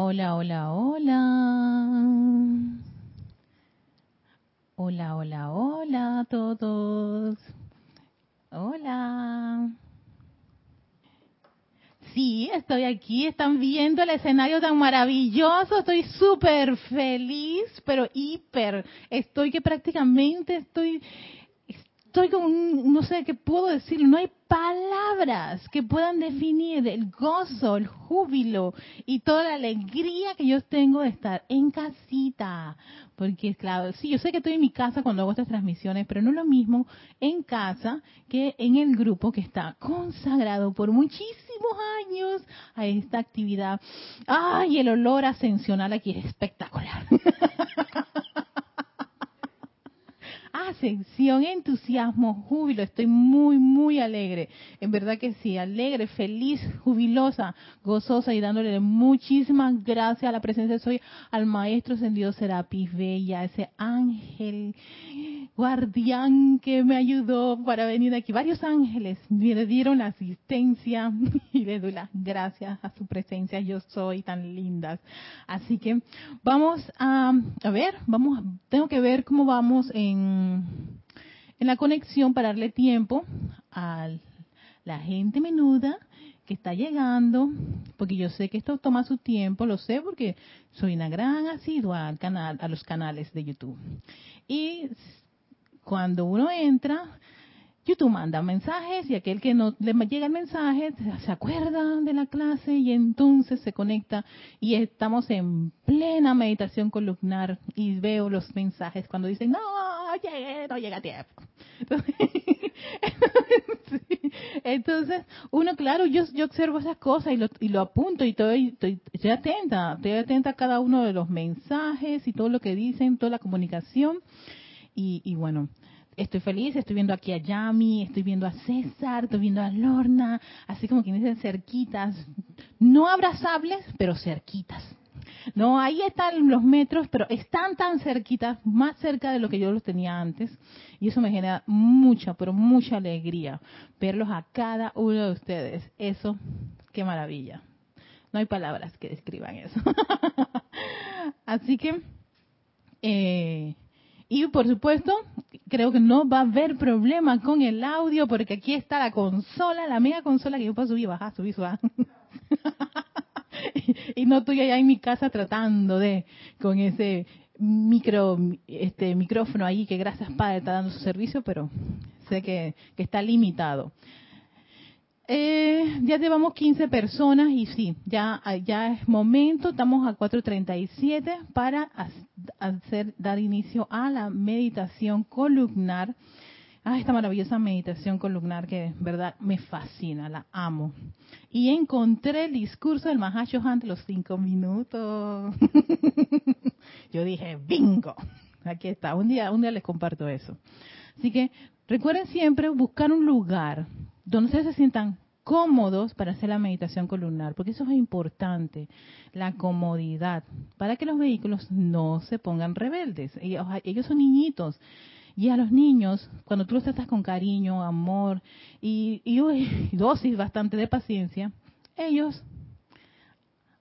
Hola, hola, hola. Hola, hola, hola a todos. Hola. Sí, estoy aquí. Están viendo el escenario tan maravilloso. Estoy súper feliz, pero hiper. Estoy que prácticamente estoy estoy con, no sé qué puedo decir, no hay palabras que puedan definir el gozo, el júbilo y toda la alegría que yo tengo de estar en casita. Porque, claro, sí, yo sé que estoy en mi casa cuando hago estas transmisiones, pero no es lo mismo en casa que en el grupo que está consagrado por muchísimos años a esta actividad. ¡Ay, el olor ascensional aquí es espectacular! ascensión, entusiasmo, júbilo. Estoy muy, muy alegre. En verdad que sí, alegre, feliz, jubilosa, gozosa y dándole muchísimas gracias a la presencia de soy al maestro ascendido Serapis Bella, ese ángel guardián que me ayudó para venir aquí. Varios ángeles me dieron la asistencia y le doy las gracias a su presencia. Yo soy tan lindas. Así que vamos a, a ver, vamos, tengo que ver cómo vamos en, en la conexión para darle tiempo a la gente menuda que está llegando, porque yo sé que esto toma su tiempo, lo sé porque soy una gran asidua al canal, a los canales de YouTube. Y cuando uno entra, YouTube manda mensajes y aquel que no le llega el mensaje se acuerda de la clase y entonces se conecta y estamos en plena meditación columnar y veo los mensajes cuando dicen, no, llegué, no llega tiempo. Entonces, uno, claro, yo, yo observo esas cosas y lo, y lo apunto y estoy, estoy atenta, estoy atenta a cada uno de los mensajes y todo lo que dicen, toda la comunicación. Y, bueno, estoy feliz, estoy viendo aquí a Yami, estoy viendo a César, estoy viendo a Lorna, así como quienes dicen cerquitas, no abrazables, pero cerquitas. No, ahí están los metros, pero están tan cerquitas, más cerca de lo que yo los tenía antes, y eso me genera mucha, pero mucha alegría verlos a cada uno de ustedes. Eso, qué maravilla. No hay palabras que describan eso. así que, eh, y por supuesto, creo que no va a haber problema con el audio porque aquí está la consola, la mega consola que yo puedo subir bajar, subir, subir. y no estoy allá en mi casa tratando de, con ese micro, este micrófono ahí que gracias Padre está dando su servicio, pero sé que, que está limitado. Eh, ya llevamos 15 personas y sí, ya, es momento, estamos a 4.37 para hacer, dar inicio a la meditación columnar. Ah, esta maravillosa meditación columnar que, verdad, me fascina, la amo. Y encontré el discurso del Mahacho de los cinco minutos. Yo dije, bingo, aquí está, un día, un día les comparto eso. Así que recuerden siempre buscar un lugar donde ustedes se sientan cómodos para hacer la meditación columnar, porque eso es importante, la comodidad, para que los vehículos no se pongan rebeldes. Ellos, son niñitos. Y a los niños, cuando tú los tratas con cariño, amor y, y dosis bastante de paciencia, ellos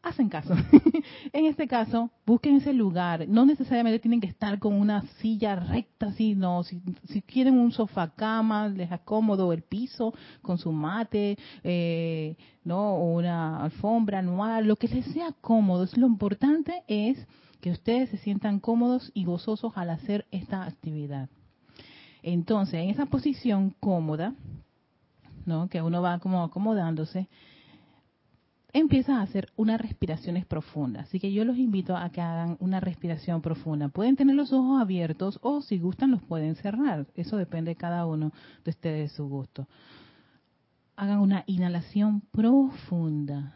hacen caso. en este caso, busquen ese lugar. No necesariamente tienen que estar con una silla recta, sino si, si quieren un sofá cama, les cómodo el piso con su mate, eh, no, una alfombra anual, lo que les sea cómodo. Lo importante es que ustedes se sientan cómodos y gozosos al hacer esta actividad. Entonces, en esa posición cómoda, ¿no? que uno va como acomodándose, empiezas a hacer unas respiraciones profundas. Así que yo los invito a que hagan una respiración profunda. Pueden tener los ojos abiertos o si gustan los pueden cerrar. Eso depende de cada uno de ustedes, de su gusto. Hagan una inhalación profunda.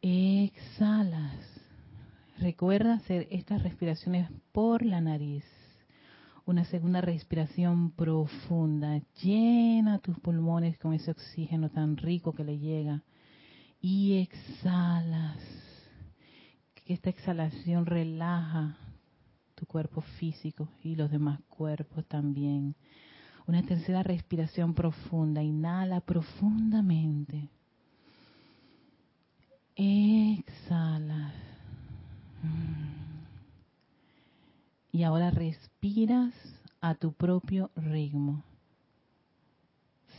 Exhalas. Recuerda hacer estas respiraciones por la nariz una segunda respiración profunda. Llena tus pulmones con ese oxígeno tan rico que le llega. Y exhalas. Que esta exhalación relaja tu cuerpo físico y los demás cuerpos también. Una tercera respiración profunda. Inhala profundamente. Exhalas. Y ahora respira respiras a tu propio ritmo.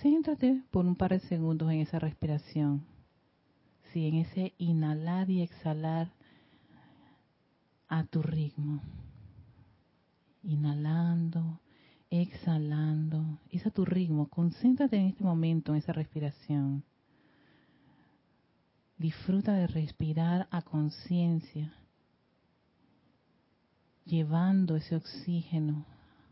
Céntrate por un par de segundos en esa respiración. Sí, en ese inhalar y exhalar a tu ritmo. Inhalando, exhalando. Es a tu ritmo. Concéntrate en este momento, en esa respiración. Disfruta de respirar a conciencia, llevando ese oxígeno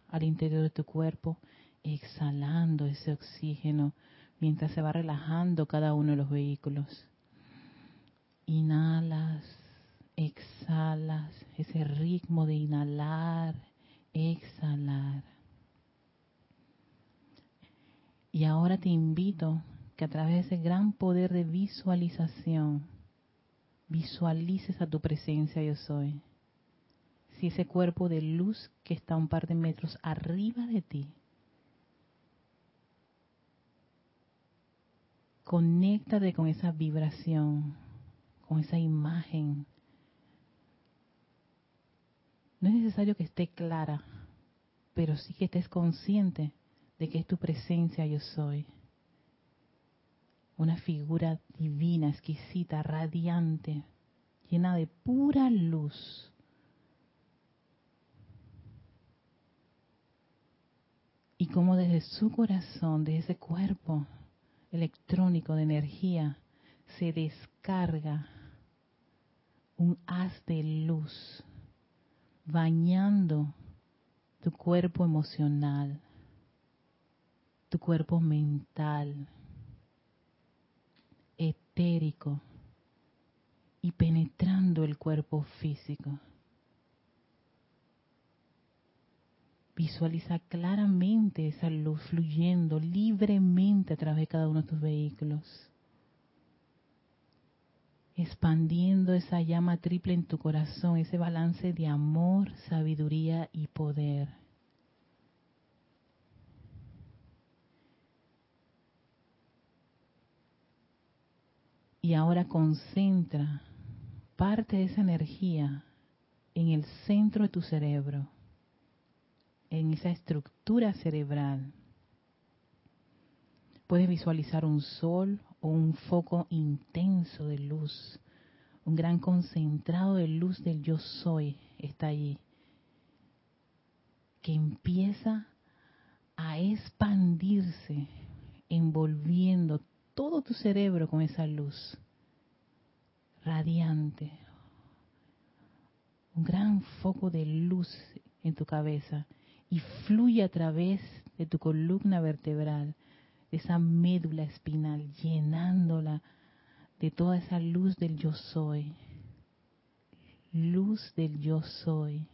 al interior de tu cuerpo, exhalando ese oxígeno mientras se va relajando cada uno de los vehículos. Inhalas, exhalas, ese ritmo de inhalar, exhalar. Y ahora te invito que a través de ese gran poder de visualización, visualices a tu presencia yo soy. Si ese cuerpo de luz que está un par de metros arriba de ti, conéctate con esa vibración, con esa imagen. No es necesario que esté clara, pero sí que estés consciente de que es tu presencia yo soy. Una figura divina, exquisita, radiante, llena de pura luz. Y como desde su corazón, de ese cuerpo electrónico de energía, se descarga un haz de luz bañando tu cuerpo emocional, tu cuerpo mental, etérico y penetrando el cuerpo físico. Visualiza claramente esa luz fluyendo libremente a través de cada uno de tus vehículos, expandiendo esa llama triple en tu corazón, ese balance de amor, sabiduría y poder. Y ahora concentra parte de esa energía en el centro de tu cerebro, en esa estructura cerebral. Puedes visualizar un sol o un foco intenso de luz, un gran concentrado de luz del yo soy está allí, que empieza a expandirse, envolviendo todo tu cerebro con esa luz radiante. Un gran foco de luz en tu cabeza y fluye a través de tu columna vertebral, de esa médula espinal, llenándola de toda esa luz del yo soy. Luz del yo soy.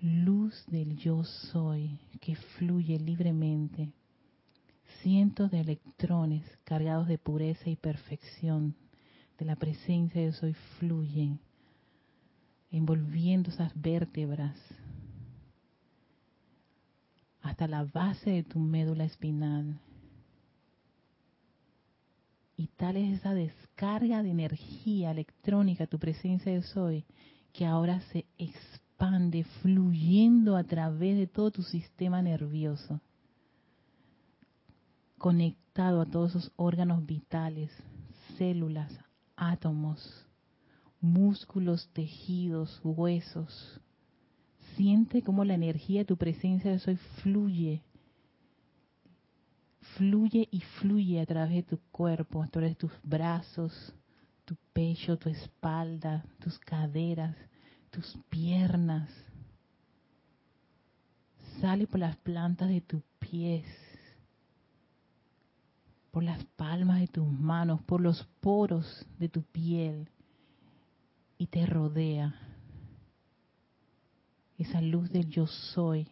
Luz del yo soy que fluye libremente cientos de electrones cargados de pureza y perfección de la presencia de soy fluyen, envolviendo esas vértebras hasta la base de tu médula espinal. Y tal es esa descarga de energía electrónica, tu presencia de soy, que ahora se expande fluyendo a través de todo tu sistema nervioso conectado a todos esos órganos vitales, células, átomos, músculos, tejidos, huesos. Siente cómo la energía de tu presencia de soy fluye, fluye y fluye a través de tu cuerpo, a través de tus brazos, tu pecho, tu espalda, tus caderas, tus piernas. Sale por las plantas de tus pies por las palmas de tus manos, por los poros de tu piel y te rodea. Esa luz del yo soy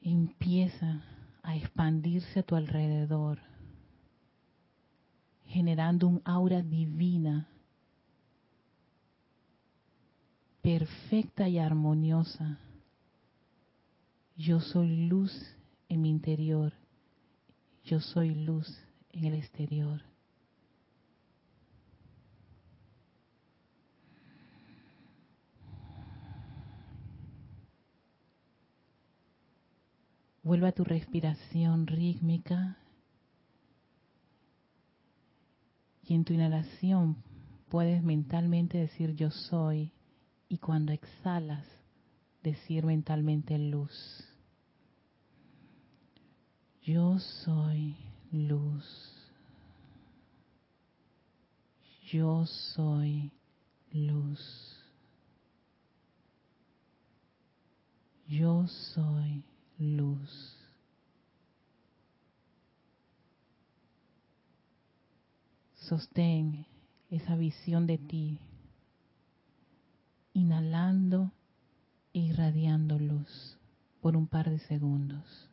empieza a expandirse a tu alrededor, generando un aura divina, perfecta y armoniosa. Yo soy luz en mi interior, yo soy luz en el exterior. Vuelve a tu respiración rítmica. Y en tu inhalación puedes mentalmente decir yo soy. Y cuando exhalas, decir mentalmente luz. Yo soy luz. Yo soy luz. Yo soy luz. Sostén esa visión de ti, inhalando e irradiando luz por un par de segundos.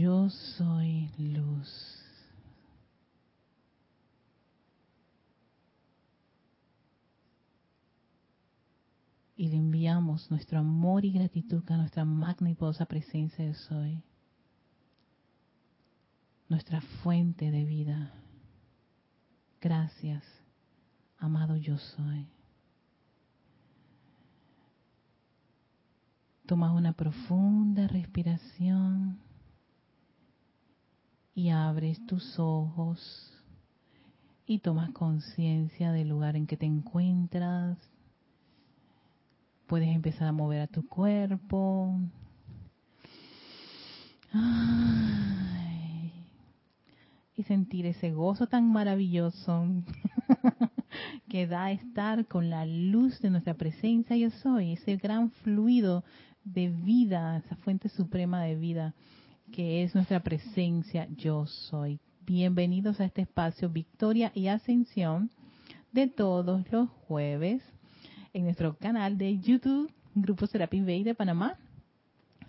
Yo soy luz. Y le enviamos nuestro amor y gratitud a nuestra magna y poderosa presencia de soy. Nuestra fuente de vida. Gracias, amado yo soy. Toma una profunda respiración y abres tus ojos y tomas conciencia del lugar en que te encuentras. Puedes empezar a mover a tu cuerpo. y sentir ese gozo tan maravilloso que da estar con la luz de nuestra presencia yo soy, ese gran fluido de vida, esa fuente suprema de vida que es nuestra presencia yo soy. Bienvenidos a este espacio Victoria y Ascensión de todos los jueves en nuestro canal de YouTube, Grupo Serapis Bay de Panamá.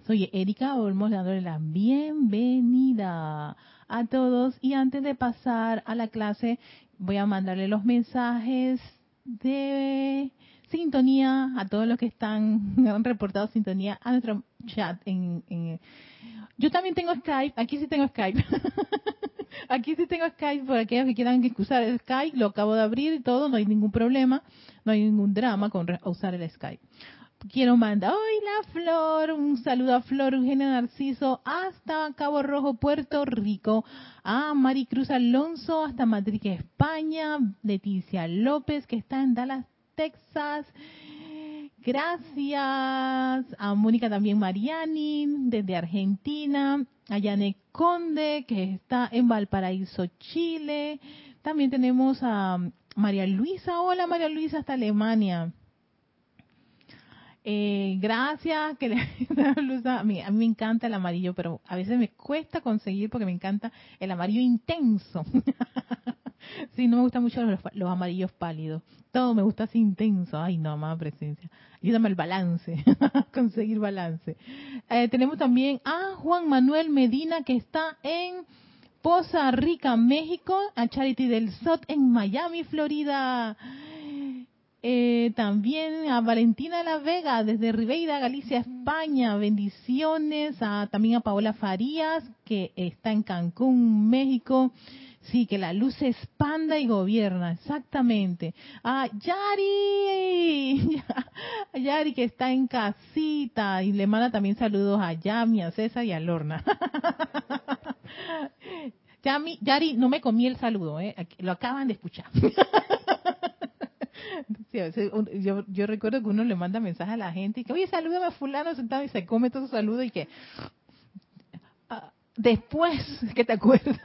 Soy Erika Olmos dándole la bienvenida a todos y antes de pasar a la clase voy a mandarle los mensajes de sintonía a todos los que están han reportado sintonía a nuestro chat en, en yo también tengo Skype, aquí sí tengo Skype. aquí sí tengo Skype, por aquellos que quieran usar el Skype, lo acabo de abrir y todo, no hay ningún problema, no hay ningún drama con usar el Skype. Quiero mandar, hoy la Flor, un saludo a Flor Eugenia Narciso hasta Cabo Rojo, Puerto Rico, a Maricruz Alonso hasta Madrid, España, Leticia López que está en Dallas, Texas, Gracias a Mónica también Mariani desde Argentina, a Yane Conde que está en Valparaíso, Chile. También tenemos a María Luisa. Hola María Luisa hasta Alemania. Eh, gracias, que a mí, a mí me encanta el amarillo, pero a veces me cuesta conseguir porque me encanta el amarillo intenso. sí, no me gustan mucho los, amarillos pálidos. Todo me gusta así intenso. Ay, no, más presencia. Ayúdame al balance, conseguir balance. Eh, tenemos también a Juan Manuel Medina que está en Poza Rica, México, a Charity del SOT en Miami, Florida. Eh, también a Valentina La Vega desde Ribeira, Galicia, España. Bendiciones. A, también a Paola Farías que está en Cancún, México. Sí, que la luz se expanda y gobierna, exactamente. Ah, Yari, Yari que está en casita y le manda también saludos a Yami, a César y a Lorna. Yami, Yari, no me comí el saludo, ¿eh? lo acaban de escuchar. yo, yo recuerdo que uno le manda mensaje a la gente y que, oye, salúdame a fulano sentado y se come todo su saludo y que ah, después que te acuerdas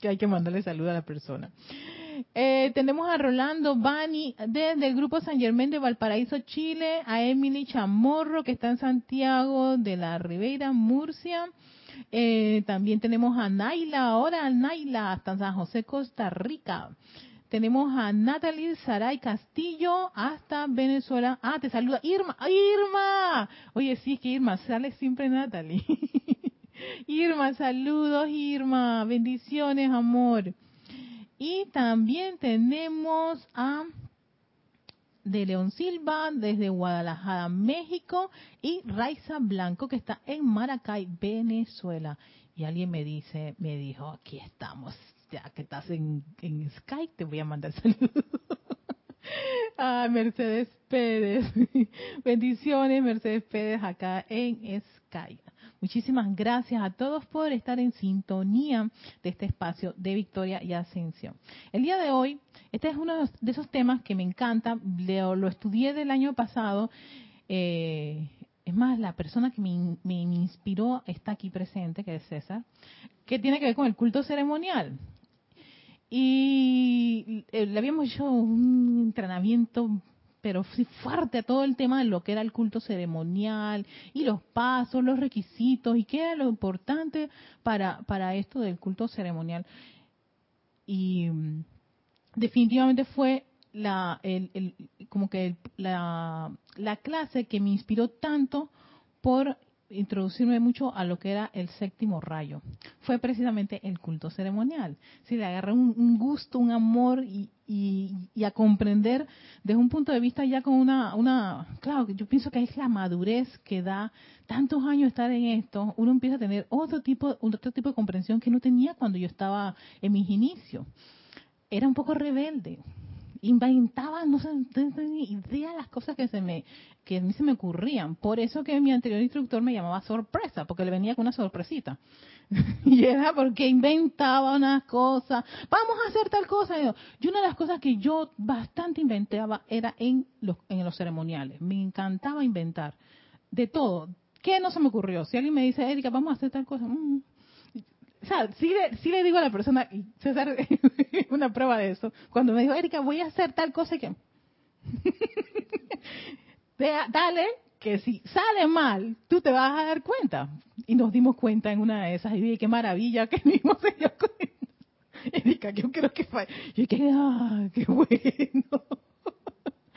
que hay que mandarle salud a la persona. Eh, tenemos a Rolando Bani desde el grupo San Germán de Valparaíso, Chile, a Emily Chamorro que está en Santiago de la Ribeira, Murcia. Eh, también tenemos a Naila, ahora Naila, hasta San José, Costa Rica. Tenemos a Natalie Saray Castillo hasta Venezuela. Ah, te saluda Irma. ¡Irma! Oye, sí, es que Irma sale siempre Natalie. Irma, saludos Irma. Bendiciones, amor. Y también tenemos a de León Silva desde Guadalajara, México, y Raiza Blanco que está en Maracay, Venezuela. Y alguien me dice, me dijo, aquí estamos, ya que estás en, en Skype, te voy a mandar saludos. ah, Mercedes Pérez. Bendiciones, Mercedes Pérez, acá en Skype. Muchísimas gracias a todos por estar en sintonía de este espacio de victoria y ascensión. El día de hoy, este es uno de esos temas que me encanta, lo, estudié del año pasado. Eh, es más, la persona que me, me, inspiró está aquí presente, que es César, que tiene que ver con el culto ceremonial. Y eh, le habíamos hecho un entrenamiento pero fuerte a todo el tema de lo que era el culto ceremonial y los pasos, los requisitos y qué era lo importante para, para esto del culto ceremonial. Y mm, definitivamente fue la, el, el, como que la, la clase que me inspiró tanto por introducirme mucho a lo que era el séptimo rayo. Fue precisamente el culto ceremonial. Si le agarré un, gusto, un amor y, y, a comprender desde un punto de vista ya con una, una, claro, yo pienso que es la madurez que da tantos años estar en esto, uno empieza a tener otro tipo, otro tipo de comprensión que no tenía cuando yo estaba en mis inicios. Era un poco rebelde, inventaba, no sé, no tenía idea de las cosas que se me que a mí se me ocurrían. Por eso que mi anterior instructor me llamaba sorpresa, porque le venía con una sorpresita. y era porque inventaba unas cosas, vamos a hacer tal cosa. Y una de las cosas que yo bastante inventaba era en los, en los ceremoniales. Me encantaba inventar de todo. ¿Qué no se me ocurrió? Si alguien me dice, Erika, vamos a hacer tal cosa, mm, o sea, sí le, sí le digo a la persona, César, una prueba de eso, cuando me dijo, Erika, voy a hacer tal cosa que... Dale, que si sale mal, tú te vas a dar cuenta. Y nos dimos cuenta en una de esas, y dije, qué maravilla que mismo se dio cuenta. Erika, yo creo que fue... Y dije, ah, qué bueno.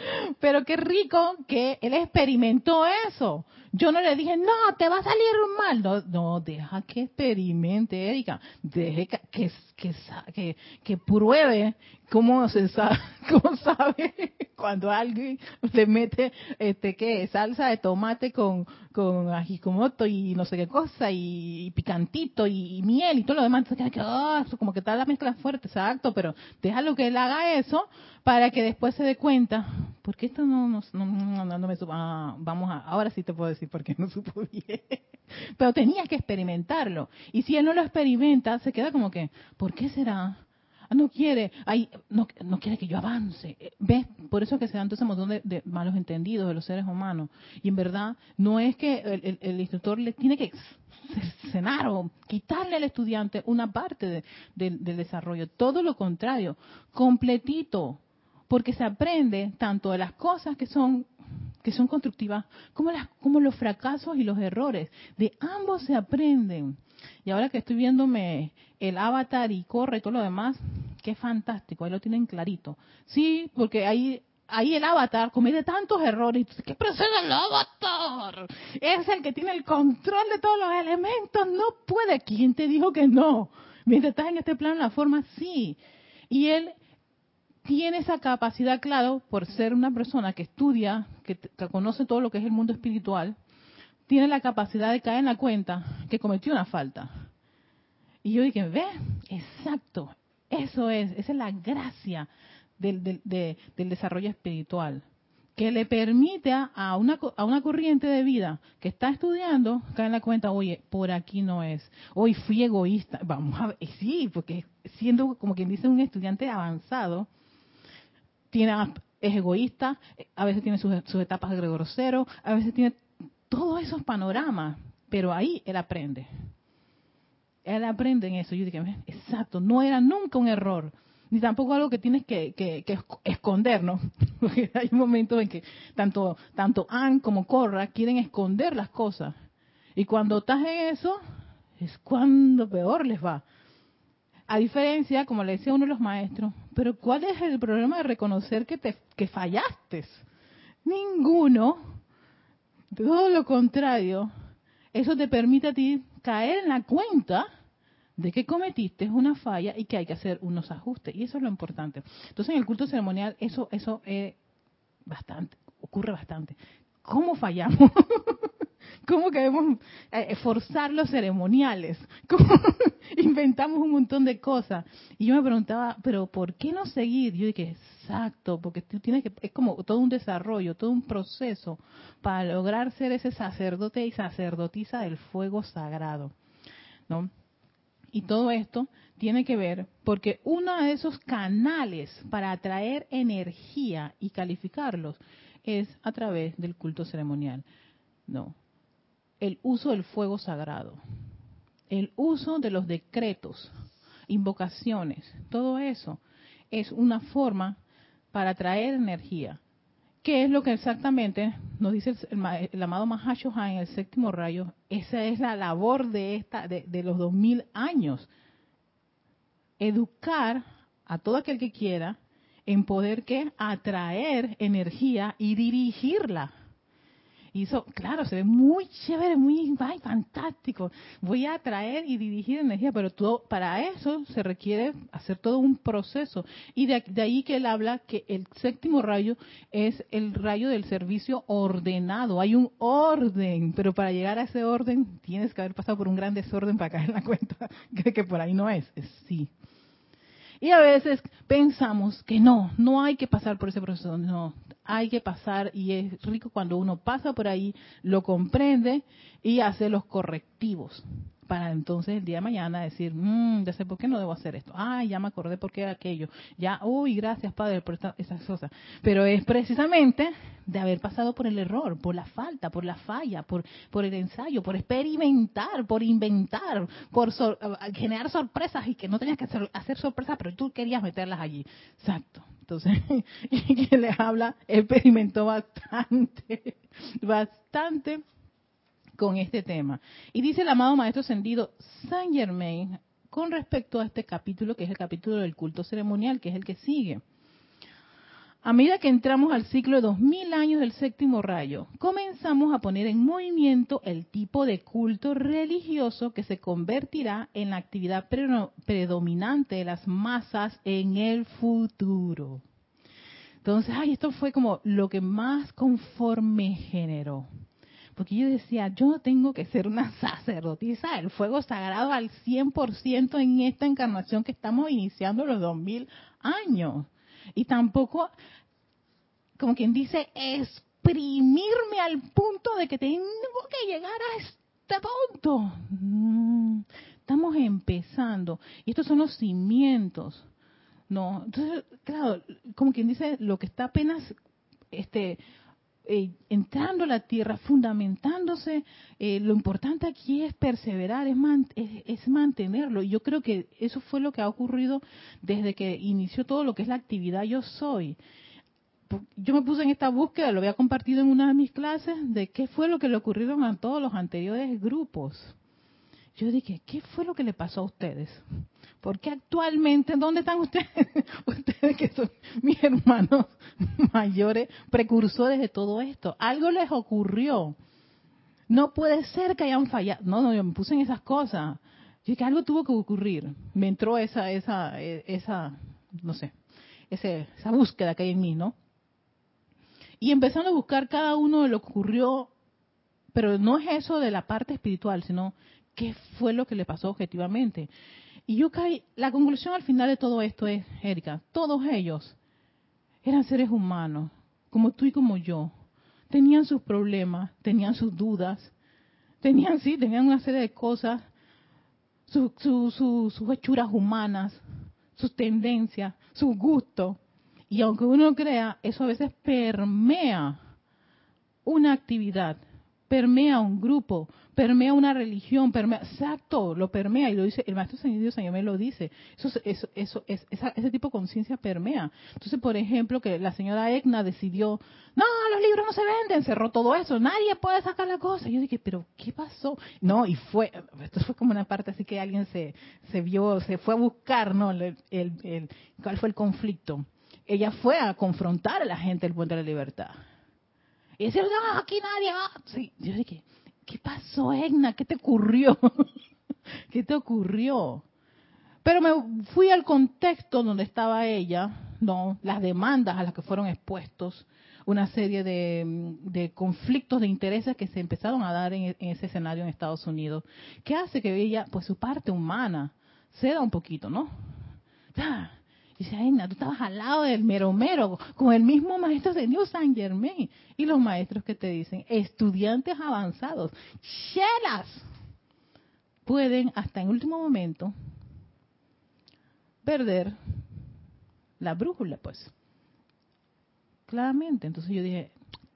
Pero qué rico que él experimentó eso. Yo no le dije, no, te va a salir mal. No, no deja que experimente, Erika. Deje que, que, que, que pruebe cómo se sabe, cómo sabe cuando alguien le mete, este, ¿qué? Salsa de tomate con, con y no sé qué cosa, y, picantito y, miel y todo lo demás. Que, oh, como que está la mezcla fuerte, exacto, pero déjalo que él haga eso para que después se dé cuenta, porque esto no, no, no, no, me supo, ah, vamos a, ahora sí te puedo decir por qué no supo bien. Pero tenía que experimentarlo. Y si él no lo experimenta, se queda como que, ¿por qué será? Ah, no quiere, ay, no, no quiere que yo avance. ¿Ves? Por eso que se dan todo ese montón de, malos entendidos de los seres humanos. Y en verdad, no es que el, instructor le tiene que cenar o quitarle al estudiante una parte del desarrollo. Todo lo contrario, completito porque se aprende tanto de las cosas que son que son constructivas como las como los fracasos y los errores. De ambos se aprenden. Y ahora que estoy viéndome el avatar y corre y todo lo demás qué fantástico ahí lo tienen clarito. Sí porque ahí ahí el avatar comete tantos errores ¿qué procede el avatar? es el que tiene el control de todos los elementos. No puede. ¿quién te dijo que no? mientras estás en este plano la forma sí. Y él tiene esa capacidad, claro, por ser una persona que estudia, que, conoce todo lo que es el mundo espiritual, tiene la capacidad de caer en la cuenta que cometió una falta. Y yo dije, ve, exacto, eso es, esa es la gracia del, del, desarrollo espiritual, que le permite a una, a una corriente de vida que está estudiando caer en la cuenta, oye, por aquí no es, hoy fui egoísta, vamos a ver, sí, porque siendo como quien dice un estudiante avanzado, tiene, es egoísta, a veces tiene sus, etapas de grosero, a veces tiene todos esos panoramas, pero ahí él aprende. Él aprende en eso. Yo dije, exacto, no era nunca un error. ni tampoco algo que tienes que, que, esconder, ¿no? Porque hay momentos en que tanto, tanto Ann como Corra quieren esconder las cosas. Y cuando estás en eso, es cuando peor les va. A diferencia, como le decía uno de los maestros, pero ¿cuál es el problema de reconocer que, te, que fallaste? Ninguno. Todo lo contrario. Eso te permite a ti caer en la cuenta de que cometiste una falla y que hay que hacer unos ajustes. Y eso es lo importante. Entonces, en el culto ceremonial, eso, eso es bastante, ocurre bastante. ¿Cómo fallamos? ¿Cómo queremos eh, forzar los ceremoniales? ¿Cómo inventamos un montón de cosas? Y yo me preguntaba, ¿pero por qué no seguir? Yo dije, exacto, porque tú tienes que, es como todo un desarrollo, todo un proceso para lograr ser ese sacerdote y sacerdotisa del fuego sagrado. ¿No? Y todo esto tiene que ver porque uno de esos canales para atraer energía y calificarlos es a través del culto ceremonial. No, el uso del fuego sagrado, el uso de los decretos, invocaciones, todo eso es una forma para atraer energía. ¿Qué es lo que exactamente nos dice el, amado Mahashohan en el séptimo rayo? Esa es la labor de, esta, de los dos mil años. Educar a todo aquel que quiera en poder que atraer energía y dirigirla y eso, claro, se ve muy chévere, muy fantástico. Voy a atraer y dirigir energía, pero todo, para eso se requiere hacer todo un proceso. Y de, de ahí que él habla que el séptimo rayo es el rayo del servicio ordenado. Hay un orden, pero para llegar a ese orden tienes que haber pasado por un gran desorden para caer en la cuenta de que por ahí no es sí. Y a veces pensamos que no, no hay que pasar por ese proceso, no, hay que pasar y es rico cuando uno pasa por ahí, lo comprende y hace los correctivos para entonces el día de mañana decir, mmm, ya sé por qué no debo hacer esto. Ay, ya me acordé por qué aquello. Ya, uy, gracias Padre por esas cosas. Pero es precisamente de haber pasado por el error, por la falta, por la falla, por, por el ensayo, por experimentar, por inventar, por generar sorpresas y que no tenías que hacer, hacer sorpresas, pero tú querías meterlas allí. Exacto. Entonces, quien les habla experimentó bastante, bastante con este tema. Y dice el amado Maestro Ascendido Saint Germain con respecto a este capítulo, que es el capítulo del culto ceremonial, que es el que sigue. A medida que entramos al ciclo de dos mil años del séptimo rayo, comenzamos a poner en movimiento el tipo de culto religioso que se convertirá en la actividad predominante de las masas en el futuro. Entonces, ay, esto fue como lo que más conforme generó. Porque yo decía, yo tengo que ser una sacerdotisa del fuego sagrado al 100% en esta encarnación que estamos iniciando los 2000 años. Y tampoco, como quien dice, exprimirme al punto de que tengo que llegar a este punto. Mm, estamos empezando. Y estos son los cimientos. No, entonces, claro, como quien dice, lo que está apenas este eh, entrando a la tierra, fundamentándose, eh, lo importante aquí es perseverar, es, es, mantenerlo. Y yo creo que eso fue lo que ha ocurrido desde que inició todo lo que es la actividad Yo Soy. Yo me puse en esta búsqueda, lo había compartido en una de mis clases, de qué fue lo que le ocurrieron a todos los anteriores grupos. Yo dije, ¿qué fue lo que le pasó a ustedes? Porque actualmente, ¿dónde están ustedes? ustedes que son mis hermanos mayores, precursores de todo esto. Algo les ocurrió. No puede ser que hayan fallado. No, no, yo me puse en esas cosas. Yo dije, algo tuvo que ocurrir. Me entró esa, esa, esa, no sé, ese, esa búsqueda que hay en mí, ¿no? Y empezando a buscar cada uno de lo que ocurrió, pero no es eso de la parte espiritual, sino qué fue lo que le pasó objetivamente. Y yo caí, la conclusión al final de todo esto es, Erika, todos ellos eran seres humanos, como tú y como yo. Tenían sus problemas, tenían sus dudas, tenían, sí, tenían una serie de cosas, sus hechuras humanas, sus tendencias, sus gustos. Y aunque uno crea, eso a veces permea una actividad permea un grupo, permea una religión, permea, exacto, lo permea y lo dice, el maestro Señor Dios Señor lo dice. Eso, eso, eso, es, ese tipo de conciencia permea. Entonces, por ejemplo, que la señora Egna decidió, no, los libros no se venden, cerró todo eso, nadie puede sacar la cosa. Y yo dije, pero ¿qué pasó? No, y fue, esto fue como una parte así que alguien se, se vio, se fue a buscar, ¿no? El, el, ¿Cuál fue el conflicto? Ella fue a confrontar a la gente del Puente de la Libertad. Y decía, no, aquí nadie va. Sí, yo dije, ¿qué pasó, Egna? ¿Qué te ocurrió? ¿Qué te ocurrió? Pero me fui al contexto donde estaba ella, no, las demandas a las que fueron expuestos, una serie de, conflictos de intereses que se empezaron a dar en, ese escenario en Estados Unidos, que hace que ella, pues su parte humana, ceda un poquito, ¿no? Dice, Aina, tú estabas al lado del mero mero, con el mismo maestro de New Saint Germain. Y los maestros que te dicen, estudiantes avanzados, chelas, pueden hasta en último momento perder la brújula, pues. Claramente. Entonces yo dije,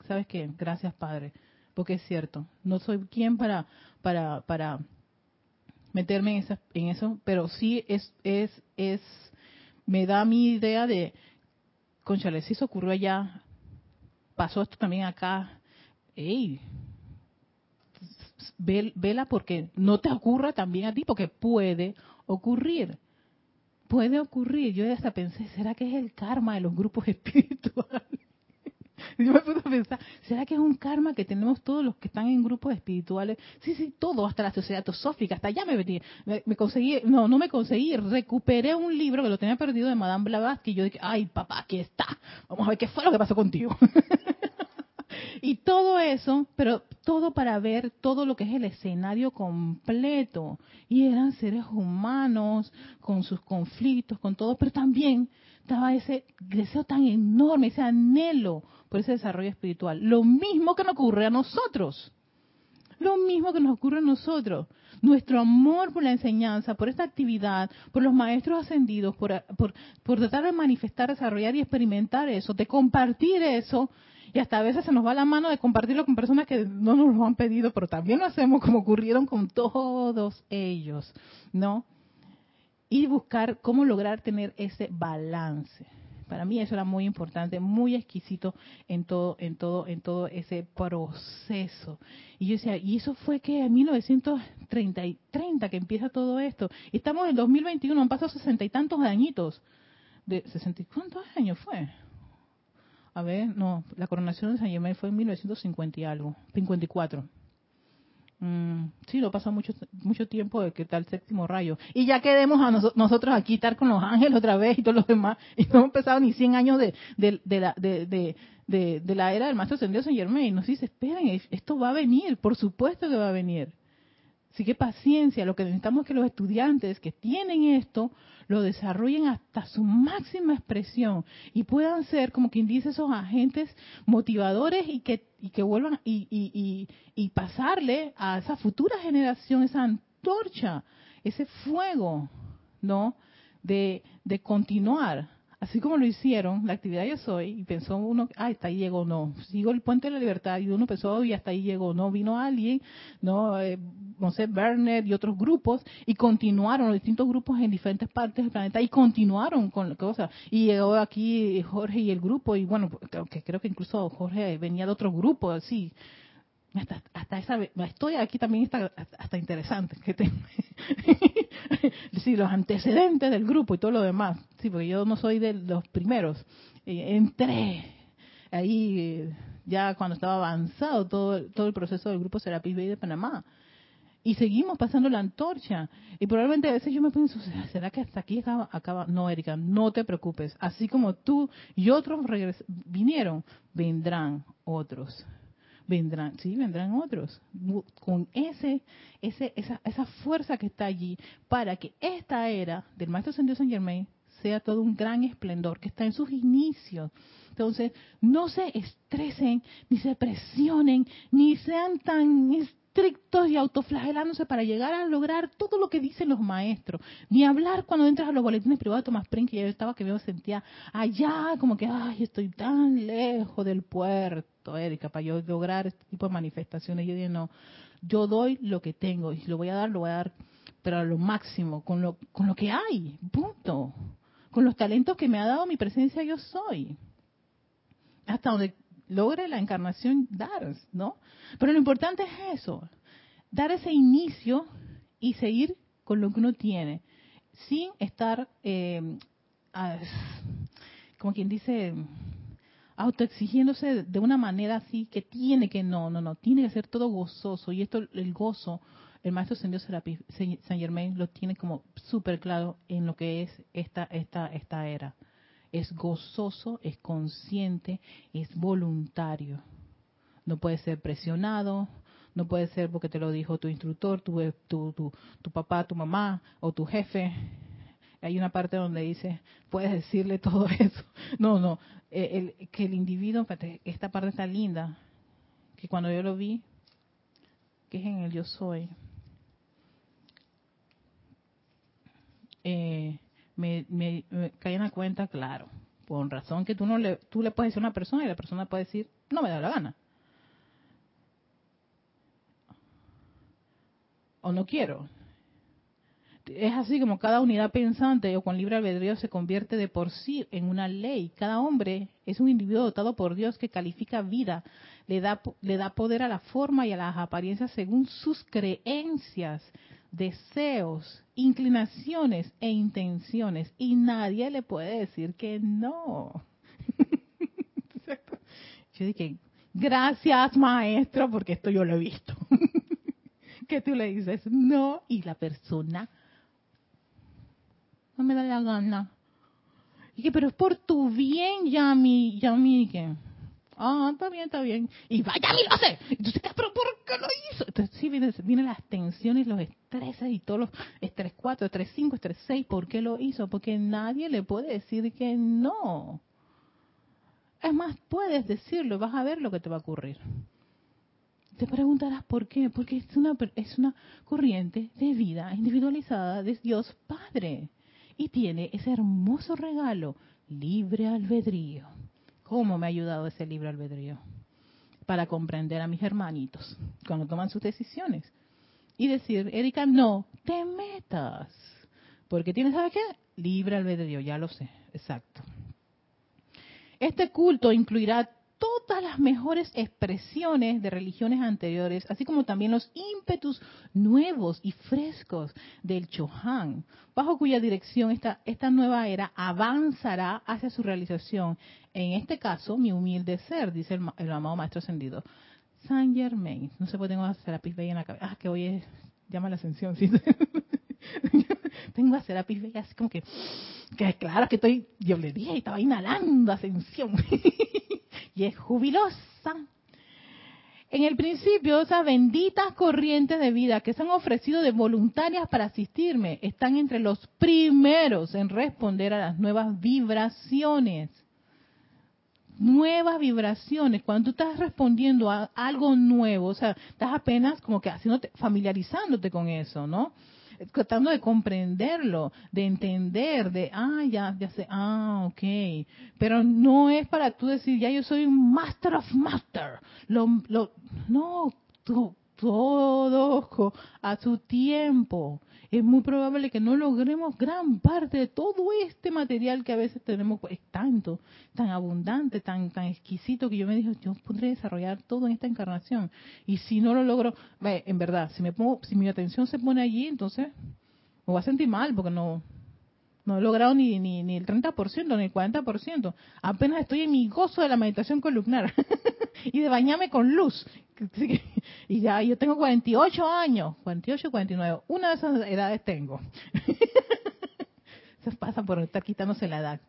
¿sabes qué? Gracias, Padre. Porque es cierto, no soy quien para, para, para meterme en, esa, en eso, pero sí es, es, es me da mi idea de, conchale, si eso ocurrió allá, pasó esto también acá, ey, vela porque no te ocurra también a ti, porque puede ocurrir. Puede ocurrir. Yo hasta pensé, ¿será que es el karma de los grupos espirituales? Yo me puse a pensar, ¿será que es un karma que tenemos todos los que están en grupos espirituales? Sí, sí, todo, hasta la sociedad teosófica, hasta allá me metí. Me, conseguí, no, no me conseguí, recuperé un libro que lo tenía perdido de Madame Blavatsky y yo dije, ay papá, aquí está, vamos a ver qué fue lo que pasó contigo. y todo eso, pero todo para ver todo lo que es el escenario completo. Y eran seres humanos, con sus conflictos, con todo, pero también estaba ese deseo tan enorme, ese anhelo por ese desarrollo espiritual. Lo mismo que nos ocurre a nosotros. Lo mismo que nos ocurre a nosotros. Nuestro amor por la enseñanza, por esta actividad, por los maestros ascendidos, por, por, tratar de manifestar, desarrollar y experimentar eso, de compartir eso, y hasta a veces se nos va la mano de compartirlo con personas que no nos lo han pedido, pero también lo hacemos como ocurrieron con todos ellos, ¿no? Y buscar cómo lograr tener ese balance. Para mí eso era muy importante, muy exquisito en todo, en todo, en todo ese proceso. Y yo decía, y eso fue que en 1930 y 30 que empieza todo esto. estamos en 2021, han pasado sesenta y tantos añitos. De sesenta ¿Cuántos años fue? A ver, no, la coronación de San Germain fue en 1950 y algo, 54. Mm, sí, lo pasó mucho mucho tiempo de que tal séptimo rayo. Y ya quedemos a nosotros aquí estar con los ángeles otra vez y todos los demás. Y no hemos empezado ni 100 años de, de, la, de, de, la era del Maestro Ascendido San Germain. Nos dice, esperen, esto va a venir, por supuesto que va a venir. Así que paciencia, lo que necesitamos es que los estudiantes que tienen esto lo desarrollen hasta su máxima expresión y puedan ser, como quien dice, esos agentes motivadores y que, y que vuelvan y, y, y, pasarle a esa futura generación esa antorcha, ese fuego, ¿no? De, de continuar así como lo hicieron, la actividad yo soy, y pensó uno, ah, hasta ahí llegó, no, sigo el puente de la libertad, y uno pensó, y hasta ahí llegó, no, vino alguien, no, eh, no sé, Werner y otros grupos, y continuaron, los distintos grupos en diferentes partes del planeta, y continuaron con la cosa, y llegó aquí Jorge y el grupo, y bueno, que creo que incluso Jorge venía de otro grupo, así, hasta, hasta esa estoy aquí también está hasta interesante que te, sí, los antecedentes del grupo y todo lo demás. Sí porque yo no soy de los primeros. Entré ahí ya cuando estaba avanzado todo todo el proceso del grupo Serapis Bay de Panamá. Y seguimos pasando la antorcha. Y probablemente a veces yo me pienso será que hasta aquí acaba, acaba? no Erika no te preocupes. Así como tú y otros vinieron vendrán otros vendrán, sí, vendrán otros, con ese, ese, esa, esa fuerza que está allí para que esta era del Maestro Ascendido San Germain sea todo un gran esplendor que está en sus inicios. Entonces, no se estresen, ni se presionen, ni sean tan estrictos y autoflagelándose para llegar a lograr todo lo que dicen los maestros. Ni hablar cuando entras a los boletines privados de Tomás Prince, que yo estaba que me sentía allá, como que, ay, estoy tan lejos del puerto, Erika, para yo lograr este tipo de manifestaciones. Yo dije, no, yo doy lo que tengo y si lo voy a dar, lo voy a dar, pero a lo máximo, con lo, con lo que hay, punto. Con los talentos que me ha dado mi presencia, yo soy. Hasta donde logre la encarnación dar, ¿no? Pero lo importante es eso, dar ese inicio y seguir con lo que uno tiene, sin estar, eh, como quien dice, autoexigiéndose de una manera así que tiene que no, no, no, tiene que ser todo gozoso. Y esto, el gozo, el maestro Sendido Saint Germain lo tiene como súper claro en lo que es esta, esta, esta era es gozoso, es consciente, es voluntario. No puede ser presionado, no puede ser porque te lo dijo tu instructor, tu, tu, tu, papá, tu mamá o tu jefe. Hay una parte donde dice, puedes decirle todo eso. No, no, eh, el, que el individuo, esta parte está linda, que cuando yo lo vi, que es en el yo soy, eh, me, me, caí en la cuenta, claro, por razón que tú no le, tú le puedes decir a una persona y la persona puede decir, no me da la gana. O no quiero. Es así como cada unidad pensante o con libre albedrío se convierte de por sí en una ley. Cada hombre es un individuo dotado por Dios que califica vida, le da, le da poder a la forma y a las apariencias según sus creencias deseos, inclinaciones e intenciones y nadie le puede decir que no. yo dije, gracias maestro, porque esto yo lo he visto. que tú le dices no y la persona no me da la gana. Y que, pero es por tu bien, Yami, Yami, que Ah, está bien, está bien. Y vaya, y lo hace. Entonces, ¿pero por qué lo hizo? Entonces, sí, vienen, vienen las tensiones, los estreses y todos los estrés 4, estrés 5, estrés 6. ¿Por qué lo hizo? Porque nadie le puede decir que no. Es más, puedes decirlo, vas a ver lo que te va a ocurrir. Te preguntarás por qué, porque es una, es una corriente de vida individualizada de Dios Padre y tiene ese hermoso regalo, libre albedrío. ¿Cómo me ha ayudado ese libro albedrío? Para comprender a mis hermanitos cuando toman sus decisiones. Y decir, Erika, no te metas. Porque tienes, ¿sabes qué? Libre albedrío, ya lo sé, exacto. Este culto incluirá todas las mejores expresiones de religiones anteriores, así como también los ímpetus nuevos y frescos del Chohan, bajo cuya dirección esta, esta nueva era avanzará hacia su realización. En este caso, mi humilde ser, dice el, amado Maestro Ascendido. Saint Germain, no sé por qué tengo a Serapis Bey en la cabeza. Ah, que hoy es, llama la ascensión, sí. tengo a Serapis Bey así como que, que claro que estoy, yo le dije, estaba inhalando ascensión. y es jubilosa. En el principio, esas benditas corrientes de vida que se han ofrecido de voluntarias para asistirme están entre los primeros en responder a las nuevas vibraciones. Nuevas vibraciones. Cuando tú estás respondiendo a algo nuevo, o sea, estás apenas como que haciéndote, familiarizándote con eso, ¿no? tratando de comprenderlo, de entender, de, ah, ya, ya sé, ah, ok. Pero no es para tú decir, ya yo soy un master of master. Lo, lo, no, todo a su tiempo es muy probable que no logremos gran parte de todo este material que a veces tenemos, es tanto, tan abundante, tan, tan exquisito, que yo me dije, yo podré desarrollar todo en esta encarnación. Y si no lo logro, en verdad, si, me pongo, si mi atención se pone allí, entonces me voy a sentir mal porque no, no he logrado ni, ni, ni el 30%, ni el 40%. Apenas estoy en mi gozo de la meditación columnar y de bañarme con luz. Y ya, yo tengo 48 años, 48, 49. Una de esas edades tengo. Eso pasa por estar quitándose la edad.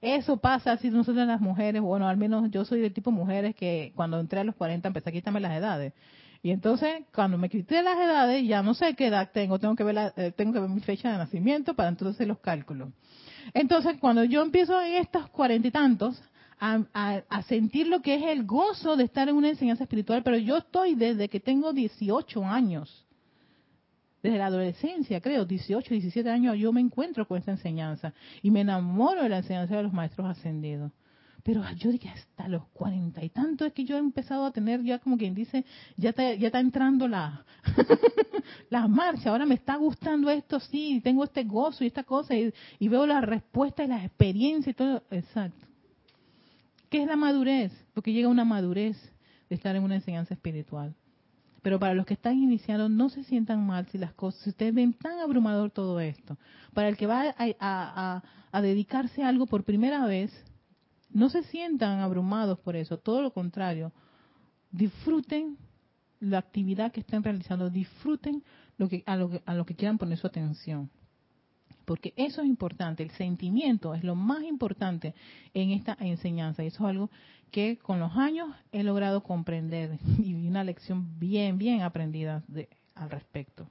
Eso pasa si nosotros las mujeres, bueno, al menos yo soy de tipo mujeres que cuando entré a los 40 empecé a quitarme las edades. Y entonces, cuando me quité las edades, ya no sé qué edad tengo, tengo que ver, la, eh, tengo que ver mi fecha de nacimiento para entonces los cálculos. Entonces, cuando yo empiezo en estos cuarenta y tantos, a, sentir lo que es el gozo de estar en una enseñanza espiritual, pero yo estoy desde que tengo 18 años, desde la adolescencia, creo, 18, 17 años, yo me encuentro con esta enseñanza y me enamoro de la enseñanza de los maestros ascendidos. Pero yo dije, hasta los cuarenta y tanto es que yo he empezado a tener ya como quien dice, ya está, ya está entrando la, la marcha, ahora me está gustando esto, sí, tengo este gozo y esta cosa, y, veo la respuesta y la experiencia y todo. Exacto. ¿Qué es la madurez? Porque llega una madurez de estar en una enseñanza espiritual. Pero para los que están iniciando, no se sientan mal si las cosas, si ustedes ven tan abrumador todo esto. Para el que va a, dedicarse a algo por primera vez, no se sientan abrumados por eso, todo lo contrario. Disfruten la actividad que estén realizando, disfruten lo que, a, lo que, a lo que quieran poner su atención porque eso es importante, el sentimiento es lo más importante en esta enseñanza y eso es algo que con los años he logrado comprender y una lección bien, bien aprendida de, al respecto.